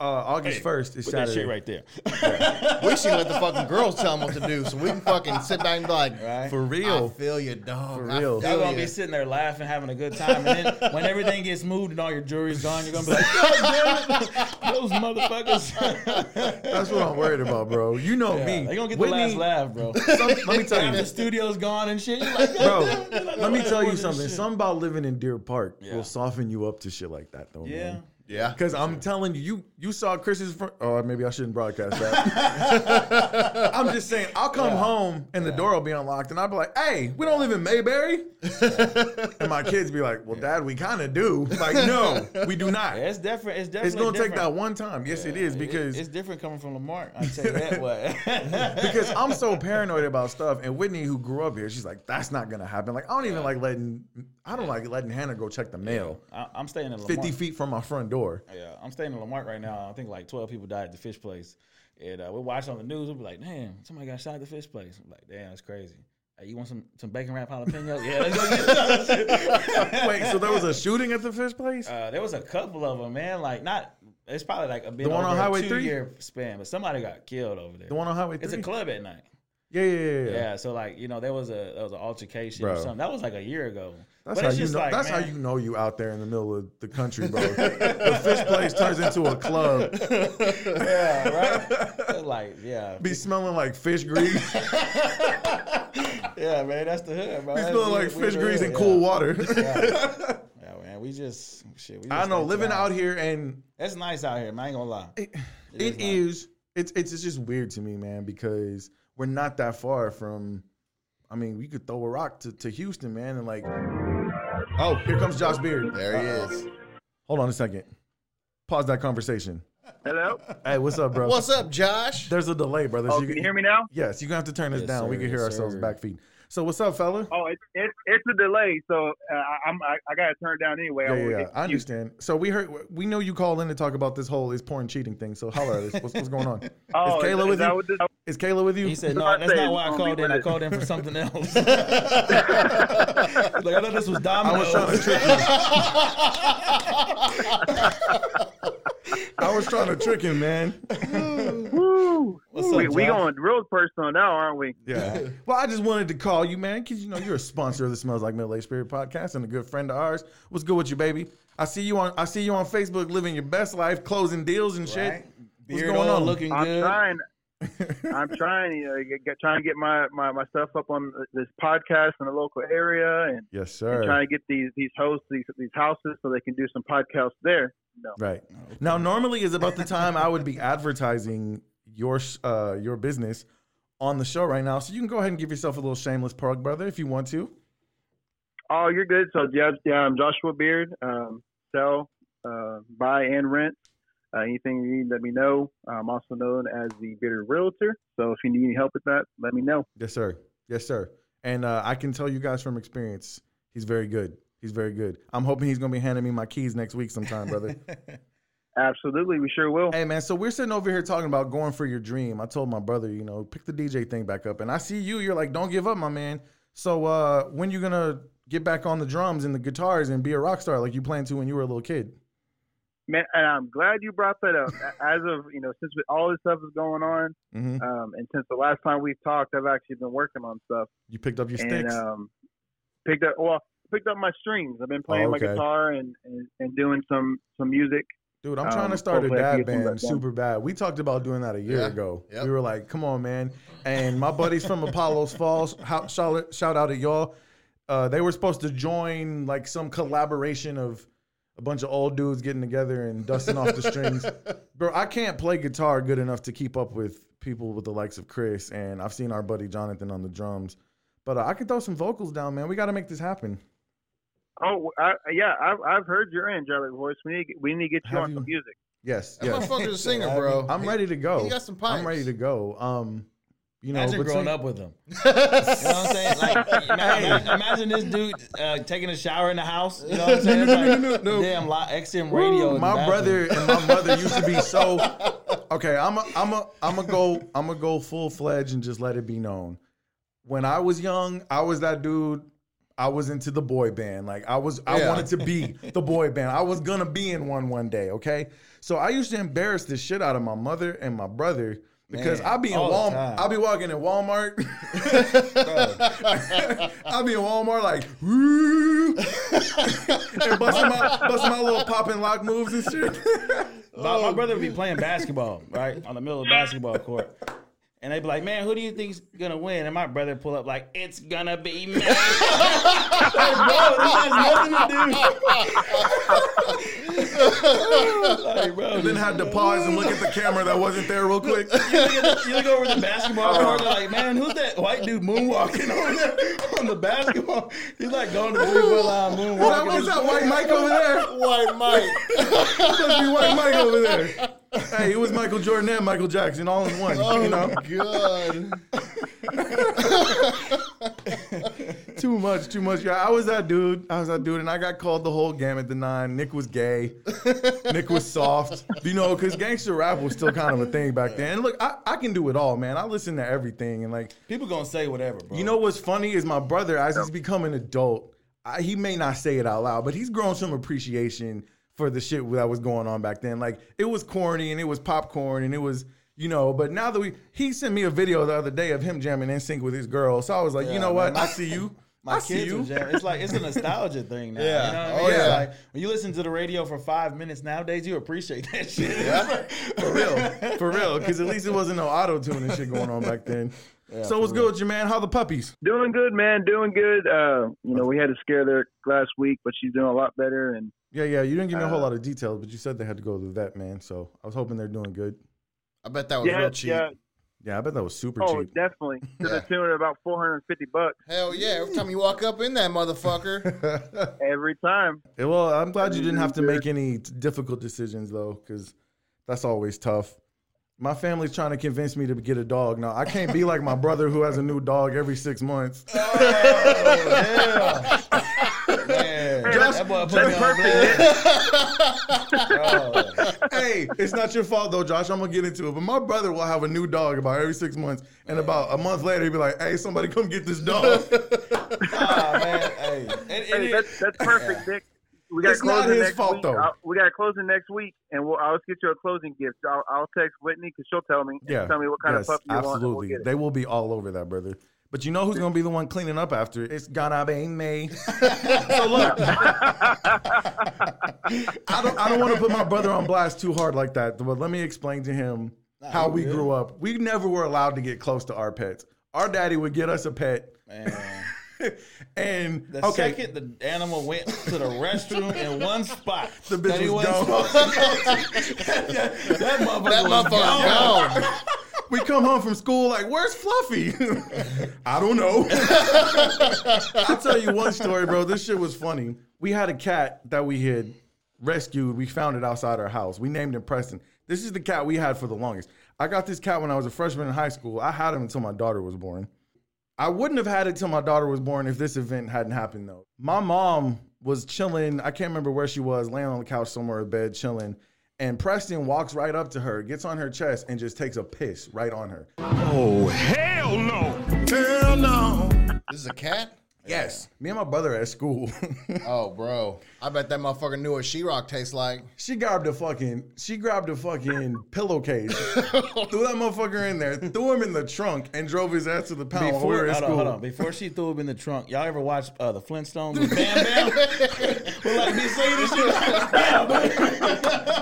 uh, August first is Put that Saturday. shit right there. we should let the fucking girls tell them what to do so we can fucking sit back and be like, Right. For I real. feel you, dog. For real. feel Y'all gonna be sitting there laughing, having a good time, and then when everything gets moved and all your jewelry's gone, you're gonna be like, God damn it, those motherfuckers. That's what I'm worried about, bro. You know yeah, me. they gonna get Whitney- the last laugh, bro. some- let me tell you, the studio's gone and shit. Like, bro. Let me tell you something. Something about living in Deer Park Yeah. will soften you up to shit like that, though. Yeah. Yeah. Because I'm telling you, you you saw Chris's front. Oh, maybe I shouldn't broadcast that. I'm just saying, I'll come home and the door will be unlocked, and I'll be like, "Hey, we don't live in Mayberry," and my kids be like, "Well, Dad, we kind of do." Like, no, we do not. Yeah, it's different. It's definitely It's gonna take that one time. Yes, it is It- because it's different coming from Lamar. I tell you that. way. because I'm so paranoid about stuff. And Whitney, who grew up here, she's like, "That's not gonna happen." Like, I don't even like letting I don't like letting Hannah go check the mail I, I'm staying in Lamar. fifty feet from my front door. Yeah, I'm staying in La Marque right now. I think like 12 people died at the fish place. And uh, we're watching on the news. We'll be like, damn, somebody got shot at the fish place. I'm like, damn, that's crazy. Hey, you want some, some bacon wrap jalapeno? yeah, let's go get that. Wait, so there was a shooting at the fish place? Uh, there was a couple of them, man. Like, not, it's probably like a bit The one on Highway a 3? two year span, but somebody got killed over there. the one on Highway it's a club at night. Yeah, yeah, yeah. yeah. Yeah, so like you know there was a there was an altercation or something. That was like a year ago. That's But how it's you just know. like, that's how you know you out there in the middle of the country, bro. the fish place turns into a club. Yeah, right. It's like yeah, Be smelling like fish grease. yeah, man. That's the hood, bro. Be That's- smelling like fish grease and cool water. Yeah, man. We just shit. We just I know living out here and It's nice out here, man. I ain't gonna lie. it, It is. It's it's it's just weird to me, man, because we're not that far from. I mean, we could throw a rock to, to Houston, man, and like. Oh, here comes Josh Beard. There he is. Hold on a second. Pause that conversation. Hello. Hey, what's up, bro? What's up, Josh? There's a delay, brother. Oh, so can you hear me now? Yes, you're gonna have to turn this Yes, down. we can hear yes, ourselves sir. back feed. So what's up, fella? Oh, it's it's it's a delay, so uh, I- I'm I, I got to turn down anyway. Yeah, I yeah, wanna yeah. get I confused. understand. So we heard, we know you called in to talk about this whole is porn cheating thing. So holler at us. What's, what's going on? Oh, is Kayla is with that you? this- Is Kayla with you? He said, "No, that's say not why I called in. I called in for something else." like I thought this was I was trying to trick you. I was trying to trick him, man. Woo. What's up, we, we going real personal now, aren't we? Yeah. Well, I just wanted to call you, man, because you know you're a sponsor of the Smells Like Middle Age Spirit podcast and a good friend of ours. What's good with you, baby? I see you on I see you on Facebook living your best life, closing deals and shit. Right? What's Beard going on? looking I'm good. trying. I'm trying to get, get trying to get my, my, my stuff up on this podcast in the local area, and, Yes, sir. and trying to get these these hosts these these houses so they can do some podcasts there. No. Right. Now, normally is about the time I would be advertising your uh, your business on the show right now. So you can go ahead and give yourself a little shameless plug, brother, if you want to. Oh, you're good. So yeah, yeah I'm Joshua Beard. Um, sell, uh, buy, and rent. Uh, anything you need, let me know. I'm also known as the Bitter Realtor. So if you need any help with that, let me know. Yes, sir. Yes, sir. And uh, I can tell you guys from experience, he's very good. He's very good. I'm hoping he's gonna be handing me my keys next week sometime, brother. Absolutely, we sure will. hey man, so we're sitting over here talking about going for your dream. I told my brother, you know, pick the DJ thing back up, and I see you. You're like, don't give up, my man. So uh, when you gonna get back on the drums and the guitars and be a rock star like you planned to when you were a little kid? Man, and I'm glad you brought that up. As of you know, since all this stuff is going on, hmm um, and since the last time we've talked, I've actually been working on stuff You picked up your and sticks. um, picked up well, picked up my strings. I've been playing Oh, my guitar and, and and doing some some music. Dude, I'm trying to um, start a dad can get some of band super bad. We talked about doing that a year Yeah. ago. Yep. We were like, come on, man. And my buddies from Apollo's Falls, how, shout, shout out to y'all. Uh, they were supposed to join like some collaboration of a bunch of old dudes getting together and dusting off the strings. Bro, I can't play guitar good enough to keep up with people with the likes of Chris. And I've seen our buddy Jonathan on the drums. But uh, I can throw some vocals down, man. We got to make this happen. Oh, I, yeah, I've I've heard your angelic voice. We need to get, we need to get you Have on you- some music. Yes, That yes. motherfucker's a singer, bro. I'm ready to go. He got some pipes. I'm ready to go. Um, you know, Imagine between- growing up with him. You know what I'm saying? Like, imagine, imagine this dude uh, taking a shower in the house. You know what I'm saying? It's like no, no. damn li- XM radio. in the my brother and my mother used to be so okay i'm a i'm a i'm a go i'm a go full-fledged and just let it be known when i was young i was that dude i was into the boy band like i was i Yeah. wanted to be the boy band i was gonna be in one one day okay so i used to embarrass the shit out of my mother and my brother Because Man, I'll be in Walmart. I'll be walking in Walmart. I'll be in Walmart like, and busting my, busting my little pop and lock moves and shit. My, my oh, brother would be playing basketball, right, on the middle of the basketball court. And they'd be like, man, who do you think's gonna win? And my brother pull up like, it's gonna be me. like, bro, this has nothing to do. like, bro, then had to pause and look at the camera that wasn't there real quick. you, look at the, you look over the basketball uh-huh. court, you're like, man, who's that white dude moonwalking over there on the basketball? He's like going to the three foot line moonwalking. That that white Mike over there. White Mike. Must be white Mike over there. Hey, it was Michael Jordan and Michael Jackson all in one. Oh you know, God. too much, too much. Yeah, I was that dude. I was that dude, and I got called the whole gamut. The nine. Nick was gay. Nick was soft. You know, because gangster rap was still kind of a thing back then. And look, I, I can do it all, man. I listen to everything, and like, People gonna say whatever, bro. you know what's funny is my brother, as he's become an adult, I, he may not say it out loud, but he's grown some appreciation for the shit that was going on back then. Like it was corny and it was popcorn and it was, you know. But now that we, he sent me a video the other day of him jamming in sync with his girl. So I was like, you Yeah, know what? man. I see you. My I see kids you. are jam- It's like it's a nostalgia thing now. Yeah. You know what I Oh, mean? It's yeah. Like when you listen to the radio for five minutes nowadays, you appreciate that shit. Yeah. for real, for real. Because at least it wasn't no auto tune and shit going on back then. so what's good with you, man? How the puppies? Doing good, man. Doing good. Uh, you know, we had to scare her last week, but she's doing a lot better. And Yeah, yeah. You didn't give me a whole Uh, lot of details, but you said they had to go to the vet, man. So I was hoping they're doing good. I bet that was yeah, real cheap. yeah. Yeah, I bet that was super Oh, cheap. Oh, definitely. To Yeah. the tune of about 450 bucks Hell yeah! Every time you walk up in that motherfucker, every time. Yeah, well, I'm glad you didn't have to make any difficult decisions though, because that's always tough. My family's trying to convince me to get a dog. Now I can't be like my brother who has a new dog every six months. Man, Josh- that boy put me perfect. blast. Oh, hey, it's not your fault though, Josh. I'm gonna get into it. But my brother will have a new dog about every six months, and about a month later he'll be like, "Hey, somebody come get this dog." ah, man. Hey, and, and Hey, it- that's, that's perfect, Dick. We got It's not closing his next fault, week. though. I'll- we got closing next week, and we'll, I'll get you a closing gift. I'll, I'll text Whitney because she'll tell me. yeah, Tell me what kind yes, of puppy you want. and we'll absolutely. they will be all over that, brother. But you know who's gonna be the one cleaning up after it? It's gonna be me. so look, I don't I don't want to put my brother on blast too hard like that, but let me explain to him how we good. grew up. We never were allowed to get close to our pets. Our daddy would get us a pet, man. and The okay, second the animal went to the restroom in one spot, The bitch that was gone. supposed that, that motherfucker that was gone. gone. We come home from school like, "Where's Fluffy?" I don't know. I'll tell you one story, bro. This shit was funny. We had a cat that we had rescued. We found it outside our house. We named him Preston. This is the cat we had for the longest. I got this cat when I was a freshman in high school. I had him until my daughter was born. I wouldn't have had it till my daughter was born if this event hadn't happened though. My mom was chilling. I can't remember where she was, laying on the couch somewhere in bed, chilling. And Preston walks right up to her, gets on her chest, and just takes a piss right on her. Oh, hell no! Hell no! This is a cat. Yes. Me and my brother at school. Oh, bro. I bet that motherfucker knew what She-Rock tastes like. she grabbed a fucking she grabbed a fucking pillowcase, threw that motherfucker in there, threw him in the trunk, and drove his ass to the pound while we Before, were in hold on, school. hold on. Before she threw him in the trunk, y'all ever watch uh, the Flintstones with Bam Bam? We're like, be saying this shit. like, Bam, Bam.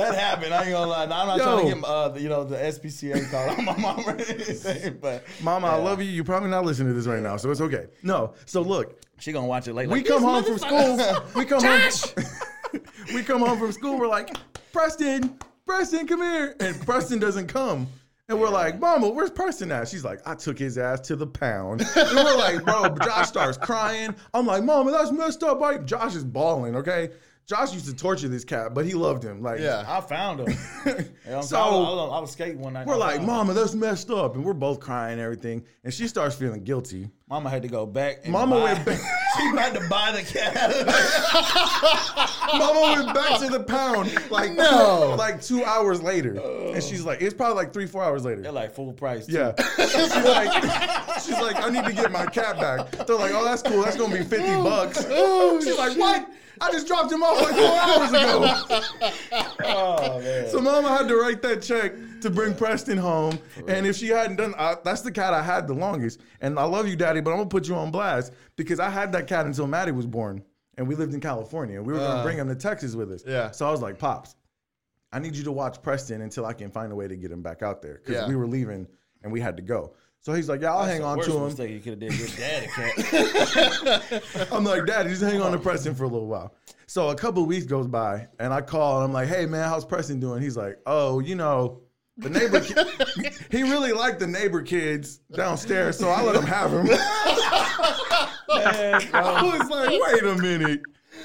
That happened. I ain't gonna lie. Now, I'm not Yo. trying to get uh, the, you know the SPCA call on my mom or anything, but Mama, I love you. You're probably not listening to this right now, so it's okay. No, so look, she gonna watch it later. we Like, come home from school. We come home. we come home from school. We're like, Preston, Preston, come here, and Preston doesn't come. And we're like, Mama, where's Preston at? She's like, I took his ass to the pound. And we're like, bro, Josh starts crying. I'm like, Mama, that's messed up. Like, Josh is bawling, okay? Josh used to torture this cat, but he loved him. Like, Yeah. I found him. You know, So- so I was, I was- I was skating one night. we're like. Mama, that's messed up. And we're both crying and everything. And she starts feeling guilty. Mama had to go back. And Mama buy, went back. she had to buy the cat. Mama went back to the pound like No. like two hours later, oh. and she's like, it's probably like three, four hours later. They're like full price. too. Yeah, she's like, she's like, I need to get my cat back. They're like, oh, that's cool. That's gonna be fifty bucks. Oh, she's like, what? I just dropped him off like four hours ago. Oh man. So mama had to write that check to bring Preston home. And if she hadn't done, I, that's the cat I had the longest. And I love you, daddy, but I'm gonna put you on blast because I had that cat until Maddie was born, and we lived in California. We were gonna uh. bring him to Texas with us. yeah. So I was like, pops, I need you to watch Preston until I can find a way to get him back out there because Yeah. we were leaving and we had to go. So he's like, yeah, I'll hang on Worst to him. mistake you could have did. Your dad a cat. I'm like, Daddy, just hang on to Preston for a little while. So a couple of weeks goes by, and I call, and I'm like, Hey, man, how's Preston doing? He's like, Oh, you know, the neighbor. Ki- he really liked the neighbor kids downstairs, so I let him have him. I was like, Wait a minute,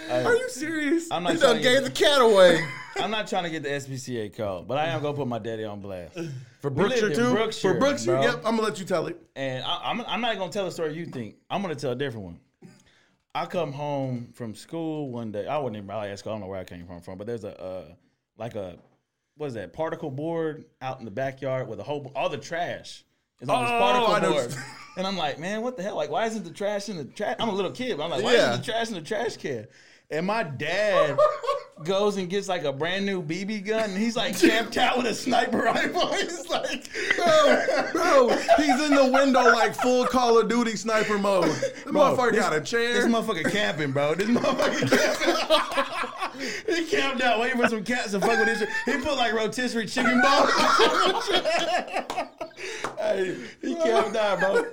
are you serious? I'm not He trying done gave get, the cat away. I'm not trying to get the SPCA call, but I am gonna put my daddy on blast. For Brookshire too. Brookshire, For Brookshire, bro. yep. I'm gonna let you tell it. And I, I'm, I'm not gonna tell the story you think. I'm gonna tell a different one. I come home from school one day. I wasn't even probably at school. I don't know where I came from, from but there's a uh, like a what is that particle board out in the backyard with a whole all the trash is on this Oh, particle I board. And I'm like, man, what the hell? Like, why isn't the trash in the trash? I'm a little kid, but I'm like, why Yeah. isn't the trash in the trash can? And my dad goes and gets like a brand new BB gun, and he's like camped out with a sniper rifle. He's like, Bro, bro, he's in the window like full Call of Duty sniper mode. The motherfucker this- got a chair. This motherfucker camping, bro. This motherfucker camping. he camped out waiting for some cats to fuck with his. He put like rotisserie chicken balls. hey, he camped out, bro.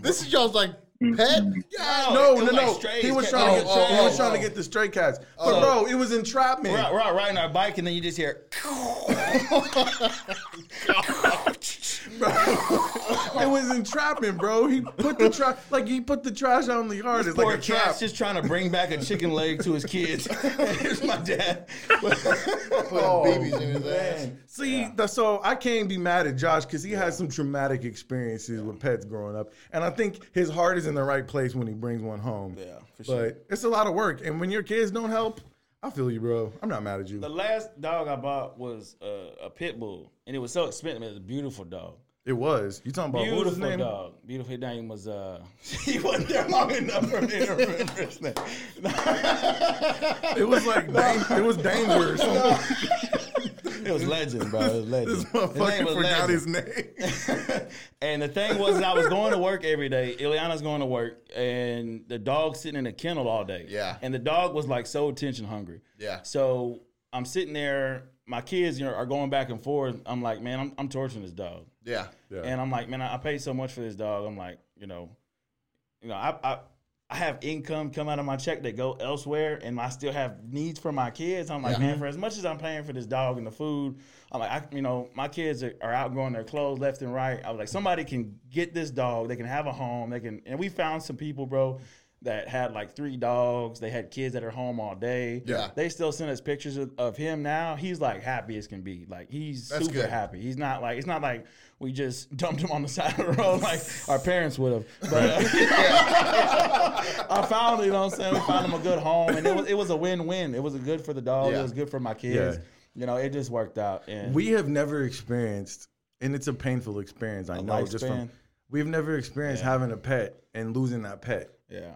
This is y'all's like pet. Mm-hmm. no, no, no. like strays, he was cat- trying to get. oh, he was oh, trying to oh. get the stray cats. But bro, it was entrapment. We're out, we're out riding our bike, and then you just hear. It was entrapment, bro. He put the trash like he put the trash out in the yard. It's Poor like a trap. cat's just trying to bring back a chicken leg to his kids. Here's my dad. Putting BBs in his ass. See, the, so I can't be mad at Josh because he had some traumatic experiences with pets growing up, and I think his heart is in the right place when he brings one home. Yeah, for sure. But it's a lot of work, and when your kids don't help, I feel you, bro. I'm not mad at you. The last dog I bought was uh, a pit bull, and it was so expensive. It was a beautiful dog. It was. You talking about what was Beautiful name? dog. Beautiful. His name was. Uh, he wasn't there long enough for me to remember his name. It was like dang, it was danger or something. It was legend, bro. It was legend. This motherfucker was forgot Legend. his name. and the thing was, I was going to work every day. Ileana's going to work, and the dog's sitting in a kennel all day. Yeah. And the dog was like so attention hungry. Yeah. So I'm sitting there. My kids you know, are going back and forth. I'm like, man, I'm, I'm torturing this dog. Yeah. Yeah. And I'm like, man, I, I paid so much for this dog. I'm like, you know, you know, I, I I have income come out of my check that go elsewhere, and I still have needs for my kids. I'm like, man, for as much as I'm paying for this dog and the food, I'm like, I, you know, my kids are, are outgrowing their clothes left and right. I was like, somebody can get this dog. They can have a home. They can, and we found some people, bro. That had like three dogs. They had kids that are home all day. Yeah. They still send us pictures of, of him now. He's like happy as can be. Like he's That's super good. happy. He's not like it's not like we just dumped him on the side of the road like our parents would have. But I found, you know what I'm saying? We found him a good home and it was it was a win-win. It was good for the dog. Yeah. It was good for my kids. Yeah. You know, it just worked out. And We have never experienced, and it's a painful experience. I know just from we've never experienced Yeah. having a pet and losing that pet. yeah.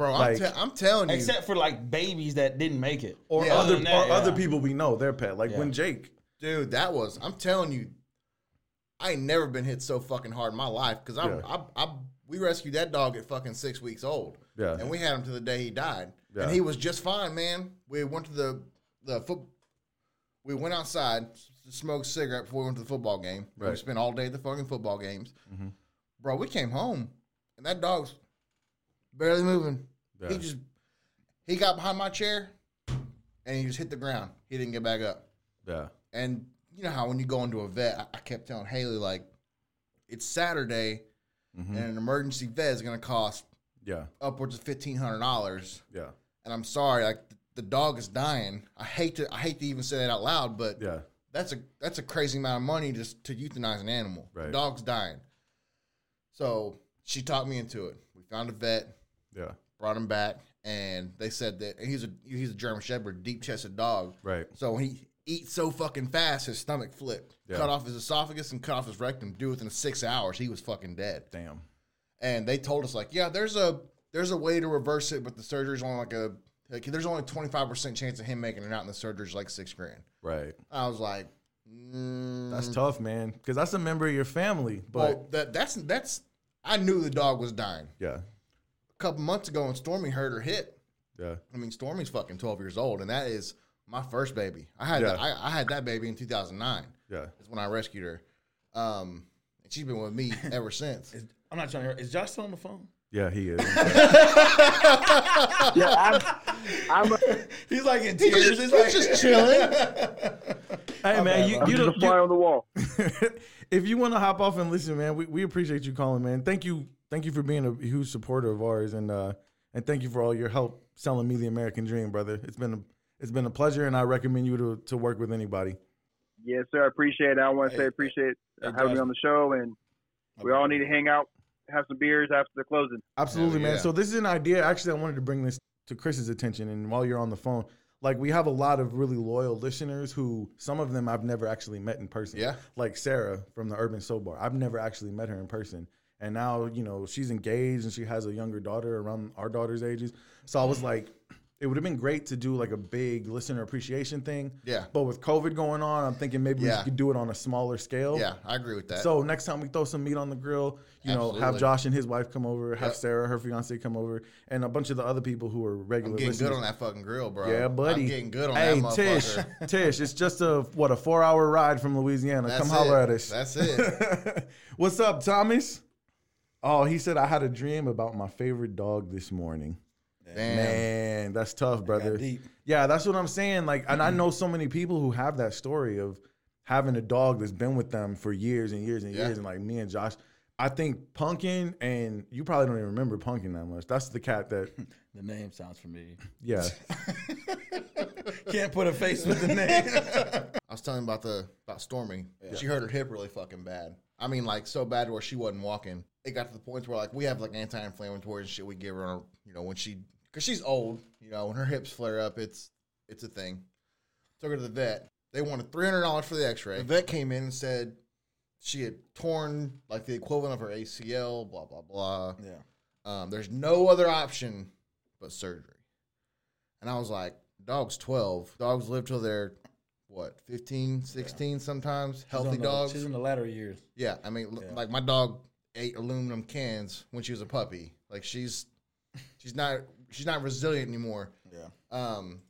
Bro, I'm, Like- te- I'm telling you. Except for like babies that didn't make it. Or Yeah. other Other that, or other people we know, their pet. Like Yeah. when Jake. Dude, that was. I'm telling you, I ain't never been hit so fucking hard in my life because I, Yeah. I, I, we rescued that dog at fucking six weeks old. Yeah. and we had him to the day he died, Yeah. and he was just fine, man. We went to the the foot. We went outside to smoke a cigarette before we went to the football game. We spent all day at the fucking football games. Mm-hmm. Bro, we came home, and that dog's barely moving. Yeah. He just he got behind my chair, and he just hit the ground. He didn't get back up. Yeah. And you know how when you go into a vet, I, I kept telling Haley like, it's Saturday, Mm-hmm. and an emergency vet is going to cost Yeah. upwards of fifteen hundred dollars. Yeah. And I'm sorry, like the, the dog is dying. I hate to I hate to even say that out loud, but Yeah. that's a that's a crazy amount of money just to euthanize an animal. The dog's dying. So she talked me into it. We found a vet, Yeah. Brought him back, and they said that he's a he's a German Shepherd, deep chested dog. Right. So when he eats so fucking fast, his stomach flipped, Yeah. cut off his esophagus and cut off his rectum. Dude, within six hours, he was fucking dead. Damn. And they told us like, yeah, there's a there's a way to reverse it, but the surgery's only like a Like, there's only 25% chance of him making it out in the surgery is like six grand. Right. I was like, mm, That's tough, man. Because that's a member of your family. But well, that, that's, that's, I knew the dog was dying. yeah, couple months ago when Stormy hurt her hip, yeah, I mean, Stormy's fucking 12 years old, and that is my first baby. I had Yeah. that, I, I had that baby in 2009. yeah. That's when I rescued her. Um, and she's been with me ever since. Is, I'm not trying to hear. Is Josh still on the phone? Yeah, he is. Yeah, I'm, I'm, a, He's like in tears. just, He's he's like, just chilling. hey, man, you, I'm you, just a don't- fly you, on the wall. if you want to hop off and listen, man, we, we appreciate you calling, man. Thank you, thank you for being a huge supporter of ours, and uh, and thank you for all your help selling me the American dream, brother. It's been a it's been a pleasure, and I recommend you to to work with anybody. Yes, sir. I appreciate it. I want to Hey, say appreciate hey, uh, having me on the show, and we all need to hang out, have some beers after the closing. Absolutely, Hell man. So this is an idea. Actually, I wanted to bring this to Chris's attention, and while you're on the phone, like we have a lot of really loyal listeners who some of them I've never actually met in person. Yeah. like Sarah from the Urban Soap Bar. I've never actually met her in person, and now you know she's engaged and she has a younger daughter around our daughter's ages. So I was mm. like. It would have been great to do like a big listener appreciation thing. Yeah. But with COVID going on, I'm thinking maybe Yeah. we could do it on a smaller scale. yeah, I agree with that. So next time we throw some meat on the grill, you know, have Josh and his wife come over, have Yep. Sarah, her fiance, come over, and a bunch of the other people who are regular I'm getting listeners. good on that fucking grill, bro. Yeah, buddy. I'm getting good on hey, that Tish. Tish, Tish, it's just a what a four hour ride from Louisiana. That's come holler at us. That's it. What's up, Thomas? Oh, he said I had a dream about my favorite dog this morning. Damn. Man, that's tough, brother. deep. Yeah, that's what I'm saying. Like, and I know so many people who have that story of having a dog that's been with them for years and years and Yeah. years. And like me and Josh, I think Punkin and you probably don't even remember Punkin that much. That's the cat that, the name sounds familiar. yeah, Can't put a face with the name. I was telling about the about Stormy. She hurt her hip really fucking bad. I mean, like so bad where she wasn't walking. It got to the point where like we have like anti-inflammatory and shit we give her. On, you know when she because she's old. You know when her hips flare up, it's it's a thing. Took her to the vet. They wanted three hundred dollars for the X-ray. The vet came in and said she had torn like the equivalent of her ACL. Blah blah blah. yeah. Um, there's no other option but surgery. And I was like, dog's 12. Dogs live till they're, what, 15, 16 sometimes? She's Healthy the- dogs? She's in the latter years. yeah, I mean, Yeah. like my dog ate aluminum cans when she was a puppy. Like she's, she's not, she's not resilient anymore. Yeah. Um,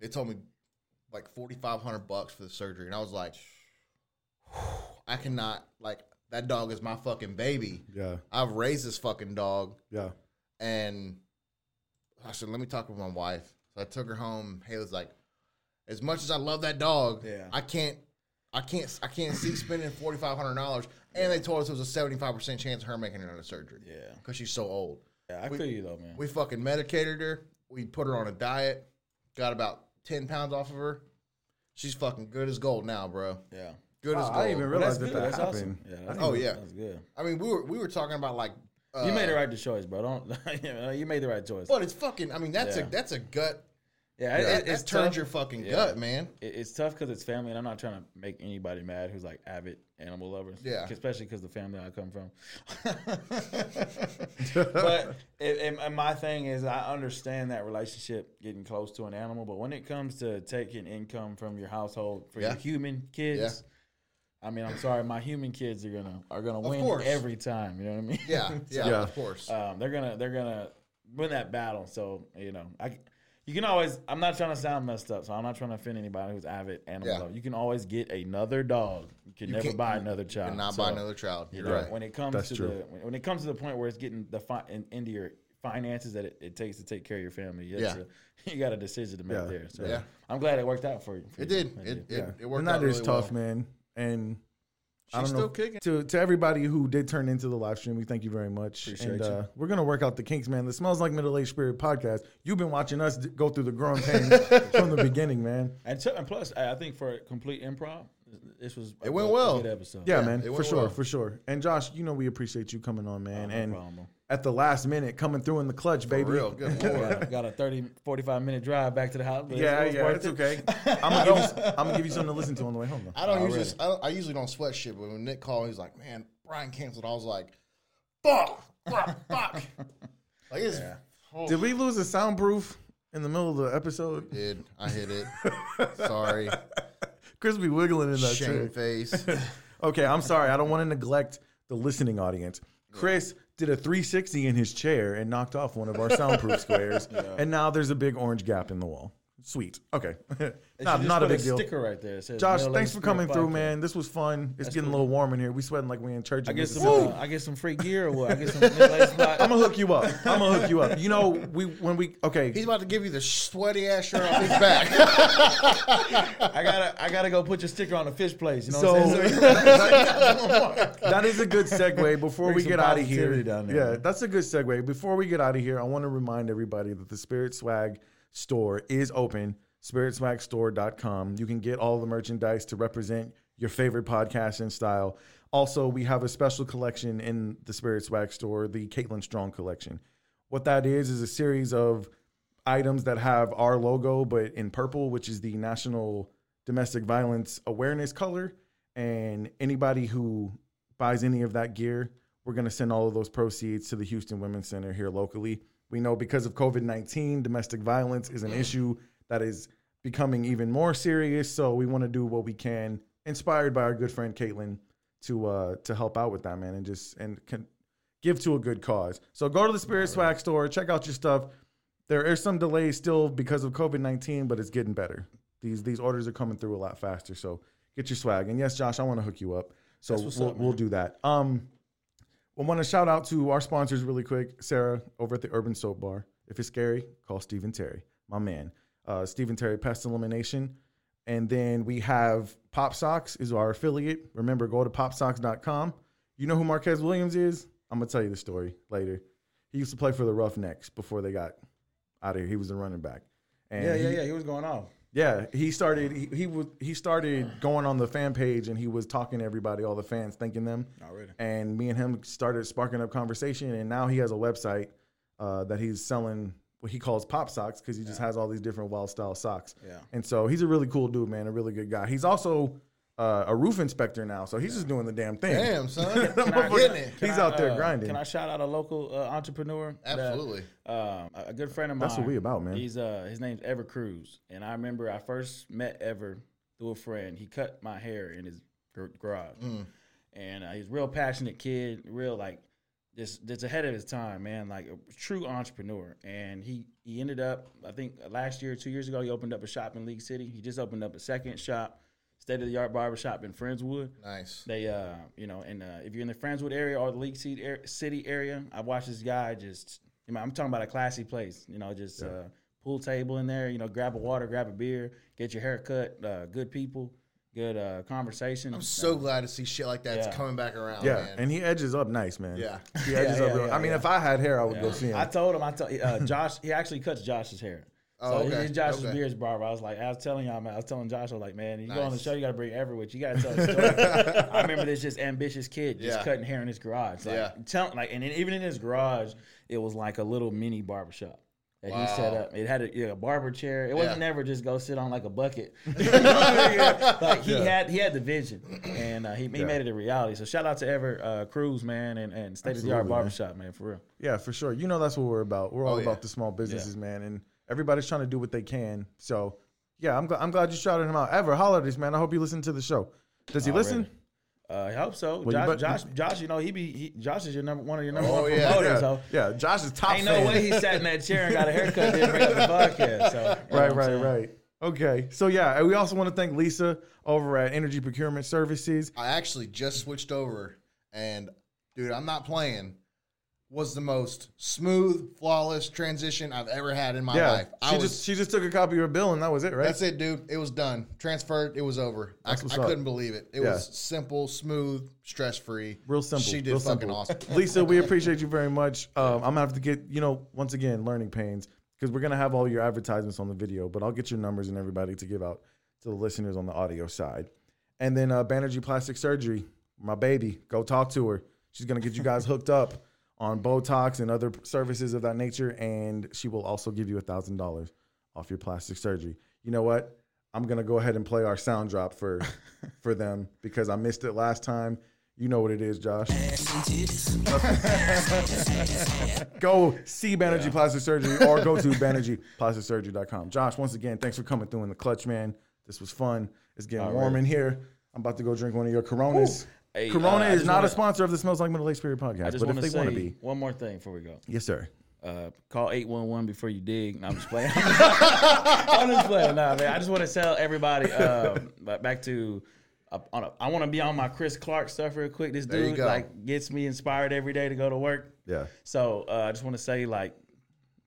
they told me like 4,500 bucks for the surgery. And I was like, I cannot, like, that dog is my fucking baby. yeah, I've raised this fucking dog yeah, and I said, "Let me talk with my wife." So I took her home. Haley's like, "As much as I love that dog, Yeah. I can't, I can't, I can't see spending forty five hundred dollars." And they told us it was a seventy five percent chance of her making another surgery. Yeah. because she's so old. Yeah, I We- feel you though, man. We fucking medicated her. We put her on a diet. Got about ten pounds off of her. She's fucking good as gold now, bro. yeah. Good as gold. I didn't even Well, realize that's that good. that That's happened. awesome. Yeah, I that's didn't Oh, even- yeah. That's good. I mean, we were we were talking about like uh, You made the right choice, bro. Don't you, you made the right choice. But it's fucking. I mean, that's Yeah. a that's a gut. Yeah, it, That, it, it's that turns tough. your fucking Yeah. gut, man. It- it's tough because it's family, and I'm not trying to make anybody mad who's like avid animal lovers. Yeah. especially because the family I come from. but it, and- and my thing is, I understand that relationship getting close to an animal, but when it comes to taking income from your household for Yeah. your human kids. I mean, I'm sorry, my human kids are gonna are gonna win course. every time. You know what I mean? Yeah, yeah, Yeah. of course. um, they're gonna they're gonna win that battle. So you know, I you can always. I'm not trying to sound messed up, so I'm not trying to offend anybody who's avid animal Yeah. lover. You can always get another dog. You can You never buy another child. And not So, buy another child. you You're know, right. When it comes That's to true. the when, when it comes to the point where it's getting the fi- in, into your finances that it, it takes to take care of your family, you, Yeah. you got a decision to make Yeah. there. So Yeah. I'm glad it worked out for you. for It you. did. It It, did. it, Yeah, it worked and that out is really tough, well. man. And I She's don't still know. kicking. To to everybody who did turn into the live stream, we thank you very much. Appreciate and you. uh, we're gonna work out the kinks, man. The smells like middle aged spirit podcast. You've been watching us d- go through the growing pains from the beginning, man. And, t- and plus, I I think for a complete improv, this was a It went good- a well. good episode. Yeah, Yeah, man, it for sure, well. for sure. And Josh, you know we appreciate you coming on, man. no and problem, bro. At the last minute, coming through in the clutch, For baby. real. Good lord. got, got a 30, 45 minute drive back to the house. Yeah, it was yeah, it's it. okay. I'm gonna give you, I'm gonna give you something to listen to on the way home, though. I don't Already. usually. I, don't, I usually don't sweat shit, but when Nick called, he's like, "Man, Brian canceled." I was like, "Fuck, fuck, fuck." Like it's. oh. Did we lose a soundproof? in the middle of the episode? Did I hit it? Sorry, Chris be wiggling in that shame chair. face. Okay, I'm sorry. I don't want to neglect the listening audience. Chris did a 360 in his chair and knocked off one of our soundproof squares, and now there's a big orange gap in the wall. Sweet. Okay, not not a big deal. Sticker right there. Says Josh, Middle thanks for coming through, Podcast. man. This was fun. It's That's getting a little warm in here. We sweating like we in church. I in get some. Mississippi. Uh, I get some free gear or what? I get some. Middle-aged I'm gonna hook you up. I'm gonna hook you up. You know, we when we okay. He's about to give you the sweaty ass shirt off his back. I gotta. I gotta go put your sticker on the fish place. You know So what I'm saying? that is a good segue before Bring we get out of here. down there, yeah, that's a good segue. Before we get out of here, I want to remind everybody that the Spirit Swag store is open. SpiritSwagStore.com. You can get all the merchandise to represent your favorite podcast and style. Also, we have a special collection in the Spirit Swag store, the Caitlin Strong collection. What that is is a series of items that have our logo, but in purple, which is the National Domestic Violence Awareness color. And anybody who buys any of that gear, we're going to send all of those proceeds to the Houston Women's Center here locally. We know because of COVID 19, domestic violence is an issue that is becoming even more serious. So we want to do what we can, inspired by our good friend Caitlin, to uh, to help out with that, man, and just and can give to a good cause. So go to the Spirit Swag store, check out your stuff. There is some delays still because of COVID nineteen, but it's getting better. These these orders are coming through a lot faster. So get your swag. And yes, Josh, I want to hook you up. So we'll, up, we'll do that. Um, I want to shout out to our sponsors really quick. Sarah over at the Urban Soap Bar. If it's scary, call Stephen Terry, my man. Uh, Stephen Terry Pest Elimination. And then we have Pop Socks is our affiliate. Remember, go to popsocks.com. You know who Marquez Williams is? I'm gonna tell you the story later. He used to play for the Roughnecks before they got out of here. He was the running back. And Yeah, he, yeah, yeah. He was going off. Yeah, he started. He, he was. He started going on the fan page, and he was talking to everybody, all the fans, thanking them. Already. And me and him started sparking up conversation, and now he has a website uh, that he's selling what he calls pop socks because he just has all these different wild style socks. Yeah. And so he's a really cool dude, man. A really good guy. He's also uh, a roof inspector now, so he's just doing the damn thing. Damn, son. Motherfucker, Getting it. He's I, out there uh, grinding. Can I shout out a local uh, entrepreneur? Absolutely. um, a a good friend of mine. That's what we about, man. He's uh, his name's Ever Cruz, and I remember I first met Ever through a friend. He cut my hair in his gar- garage, Mm. and uh, he's a real passionate kid, real like just just ahead of his time, man. Like a true entrepreneur, and he he ended up, I think last year, two years ago, he opened up a shop in League City. He just opened up a second shop, state of the art barbershop in Friendswood. Nice. They, uh, you know, and uh, if you're in the Friendswood area or the League City ar- City area, I watched this guy just. You know, I'm talking about a classy place. You know, just uh, pool table in there. You know, grab a water, grab a beer, get your hair cut. Uh, good people, good uh, conversation. I'm so glad to see shit like that's Yeah. coming back around, yeah, man. and he edges up nice, man. Yeah. he edges Yeah, up. yeah, real- yeah, I mean, yeah. if I had hair, I would go see him. I told him. I told uh, Josh. He actually cuts Josh's hair. Oh, so okay. he's Josh's Okay. beard's barber. I was like, I was telling y'all, man. I was telling Josh, I was like, man, you go on the show, you got to bring Ever with you. You got to tell a story. I remember this just ambitious kid just Yeah. cutting hair in his garage. Like, Yeah. tell, like, and then even in his garage, it was like a little mini barbershop. That he set up. It had a, yeah, a barber chair. It wasn't Yeah. never just go sit on like a bucket. You know what I mean? like he had he had the vision, and uh, he, he Yeah. made it a reality. So shout out to Ever uh, Cruz, man, and, and state of the art Absolutely, man. barbershop, man, for real. Yeah, for sure. You know that's what we're about. We're all Oh, yeah. about the small businesses, man, and everybody's trying to do what they can. So, yeah, I'm glad. I'm glad you shouted him out. Ever holidays, man. I hope you listen to the show. Does he listen? Uh, I hope so. Well, Josh, bet- Josh, Josh, you know he be he, Josh is your number one of your number Oh, one yeah. promoters. Yeah, So yeah. Josh is top. ain't no fan. way he sat in that chair and got a haircut didn't bring up the podcast. So, Right, right, saying? right. Okay, so yeah, we also want to thank Lisa over at Energy Procurement Services. I actually just switched over, and dude, I'm not playing. Was the most smooth, flawless transition I've ever had in my yeah, life. I she was, just she just took a copy of her bill and that was it, right? that's it, dude. It was done. Transferred. It was over. I, That's I couldn't believe it. It Yeah. was simple, smooth, stress free. Real simple. She did fucking simple. awesome. Lisa, we appreciate you very much. Um, I'm gonna have to get you know once again learning pains because we're gonna have all your advertisements on the video, but I'll get your numbers and everybody to give out to the listeners on the audio side. And then uh, Banerjee Plastic Surgery, my baby, go talk to her. She's gonna get you guys hooked up on Botox and other services of that nature, and she will also give you a thousand dollars off your plastic surgery. You know what? I'm gonna go ahead and play our sound drop for for them because I missed it last time. You know what it is, Josh. go see Banerjee Plastic Surgery or go to banerjeeplasticsurgery.com. Josh, once again, thanks for coming through in the clutch, man. This was fun. It's getting warm in here. I'm about to go drink one of your Coronas. Hey, Corona uh, is not wanna- a sponsor of the Smells Like Middle Age Spirit podcast, but if they want to be, one more thing before we go. yes, sir. Uh, call 811 before you dig. No, I'm just playing. I'm just playing. Nah, man. I just want to tell everybody, but back to, uh, on a, I want to be on my Chris Clark stuff real quick. This dude like gets me inspired every day to go to work. Yeah. So uh, I just want to say, like,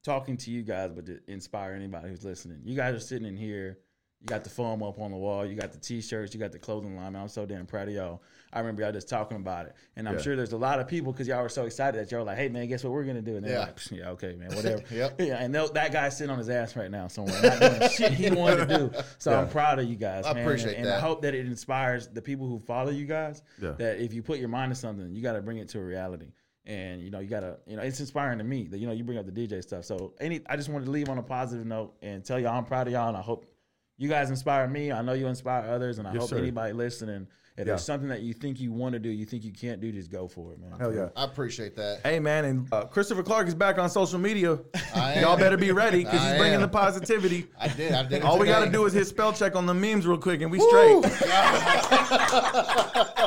talking to you guys, but to inspire anybody who's listening. You guys are sitting in here. You got the foam up on the wall. You got the t-shirts. You got the clothing line. Man, I'm so damn proud of y'all. I remember y'all just talking about it, and I'm Yeah. sure there's a lot of people because y'all were so excited that y'all were like, "Hey, man, guess what we're gonna do?" And they're Yeah. like, "Yeah, okay, man, whatever." Yep. Yeah, and that guy's sitting on his ass right now somewhere, not doing shit he wanted to do. So Yeah. I'm proud of you guys, I man. appreciate and, and I hope that it inspires the people who follow you guys. Yeah. That if you put your mind to something, you got to bring it to a reality. And you know, you gotta, you know, it's inspiring to me that you know you bring up the DJ stuff. So any, I just wanted to leave on a positive note and tell y'all I'm proud of y'all, and I hope you guys inspire me. I know you inspire others, and I Yes, hope sir. anybody listening, if Yeah. there's something that you think you want to do, you think you can't do, just go for it, man. Hell yeah. I appreciate that. Hey man, and uh, Christopher Clark is back on social media. I. Y'all better be ready because he's I bringing am. the positivity. I did. I did. it All we got to do is hit spell check on the memes real quick, and we straight.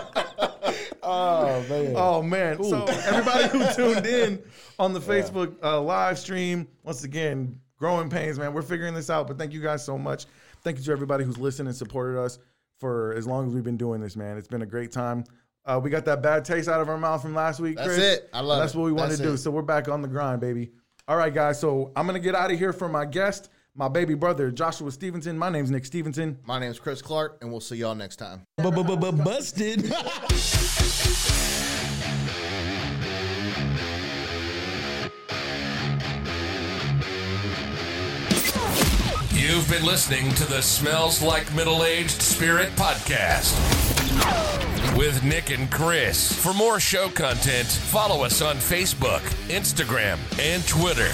Oh man. Oh man! So everybody who tuned in on the Facebook uh, live stream, once again, growing pains, man. We're figuring this out, but thank you guys so much. Thank you to everybody who's listened and supported us for as long as we've been doing this, man. It's been a great time. Uh, we got that bad taste out of our mouth from last week, That's Chris. it. I love That's it. what we wanted to do. So we're back on the grind, baby. All right, guys. So I'm gonna get out of here for my guest, my baby brother, Joshua Stevenson. My name's Nick Stevenson. My name's Chris Clark, and we'll see y'all next time. Busted. You've been listening to the Smells Like Middle Aged Spirit podcast with Nick and Chris. For more show content, follow us on Facebook, Instagram, and Twitter.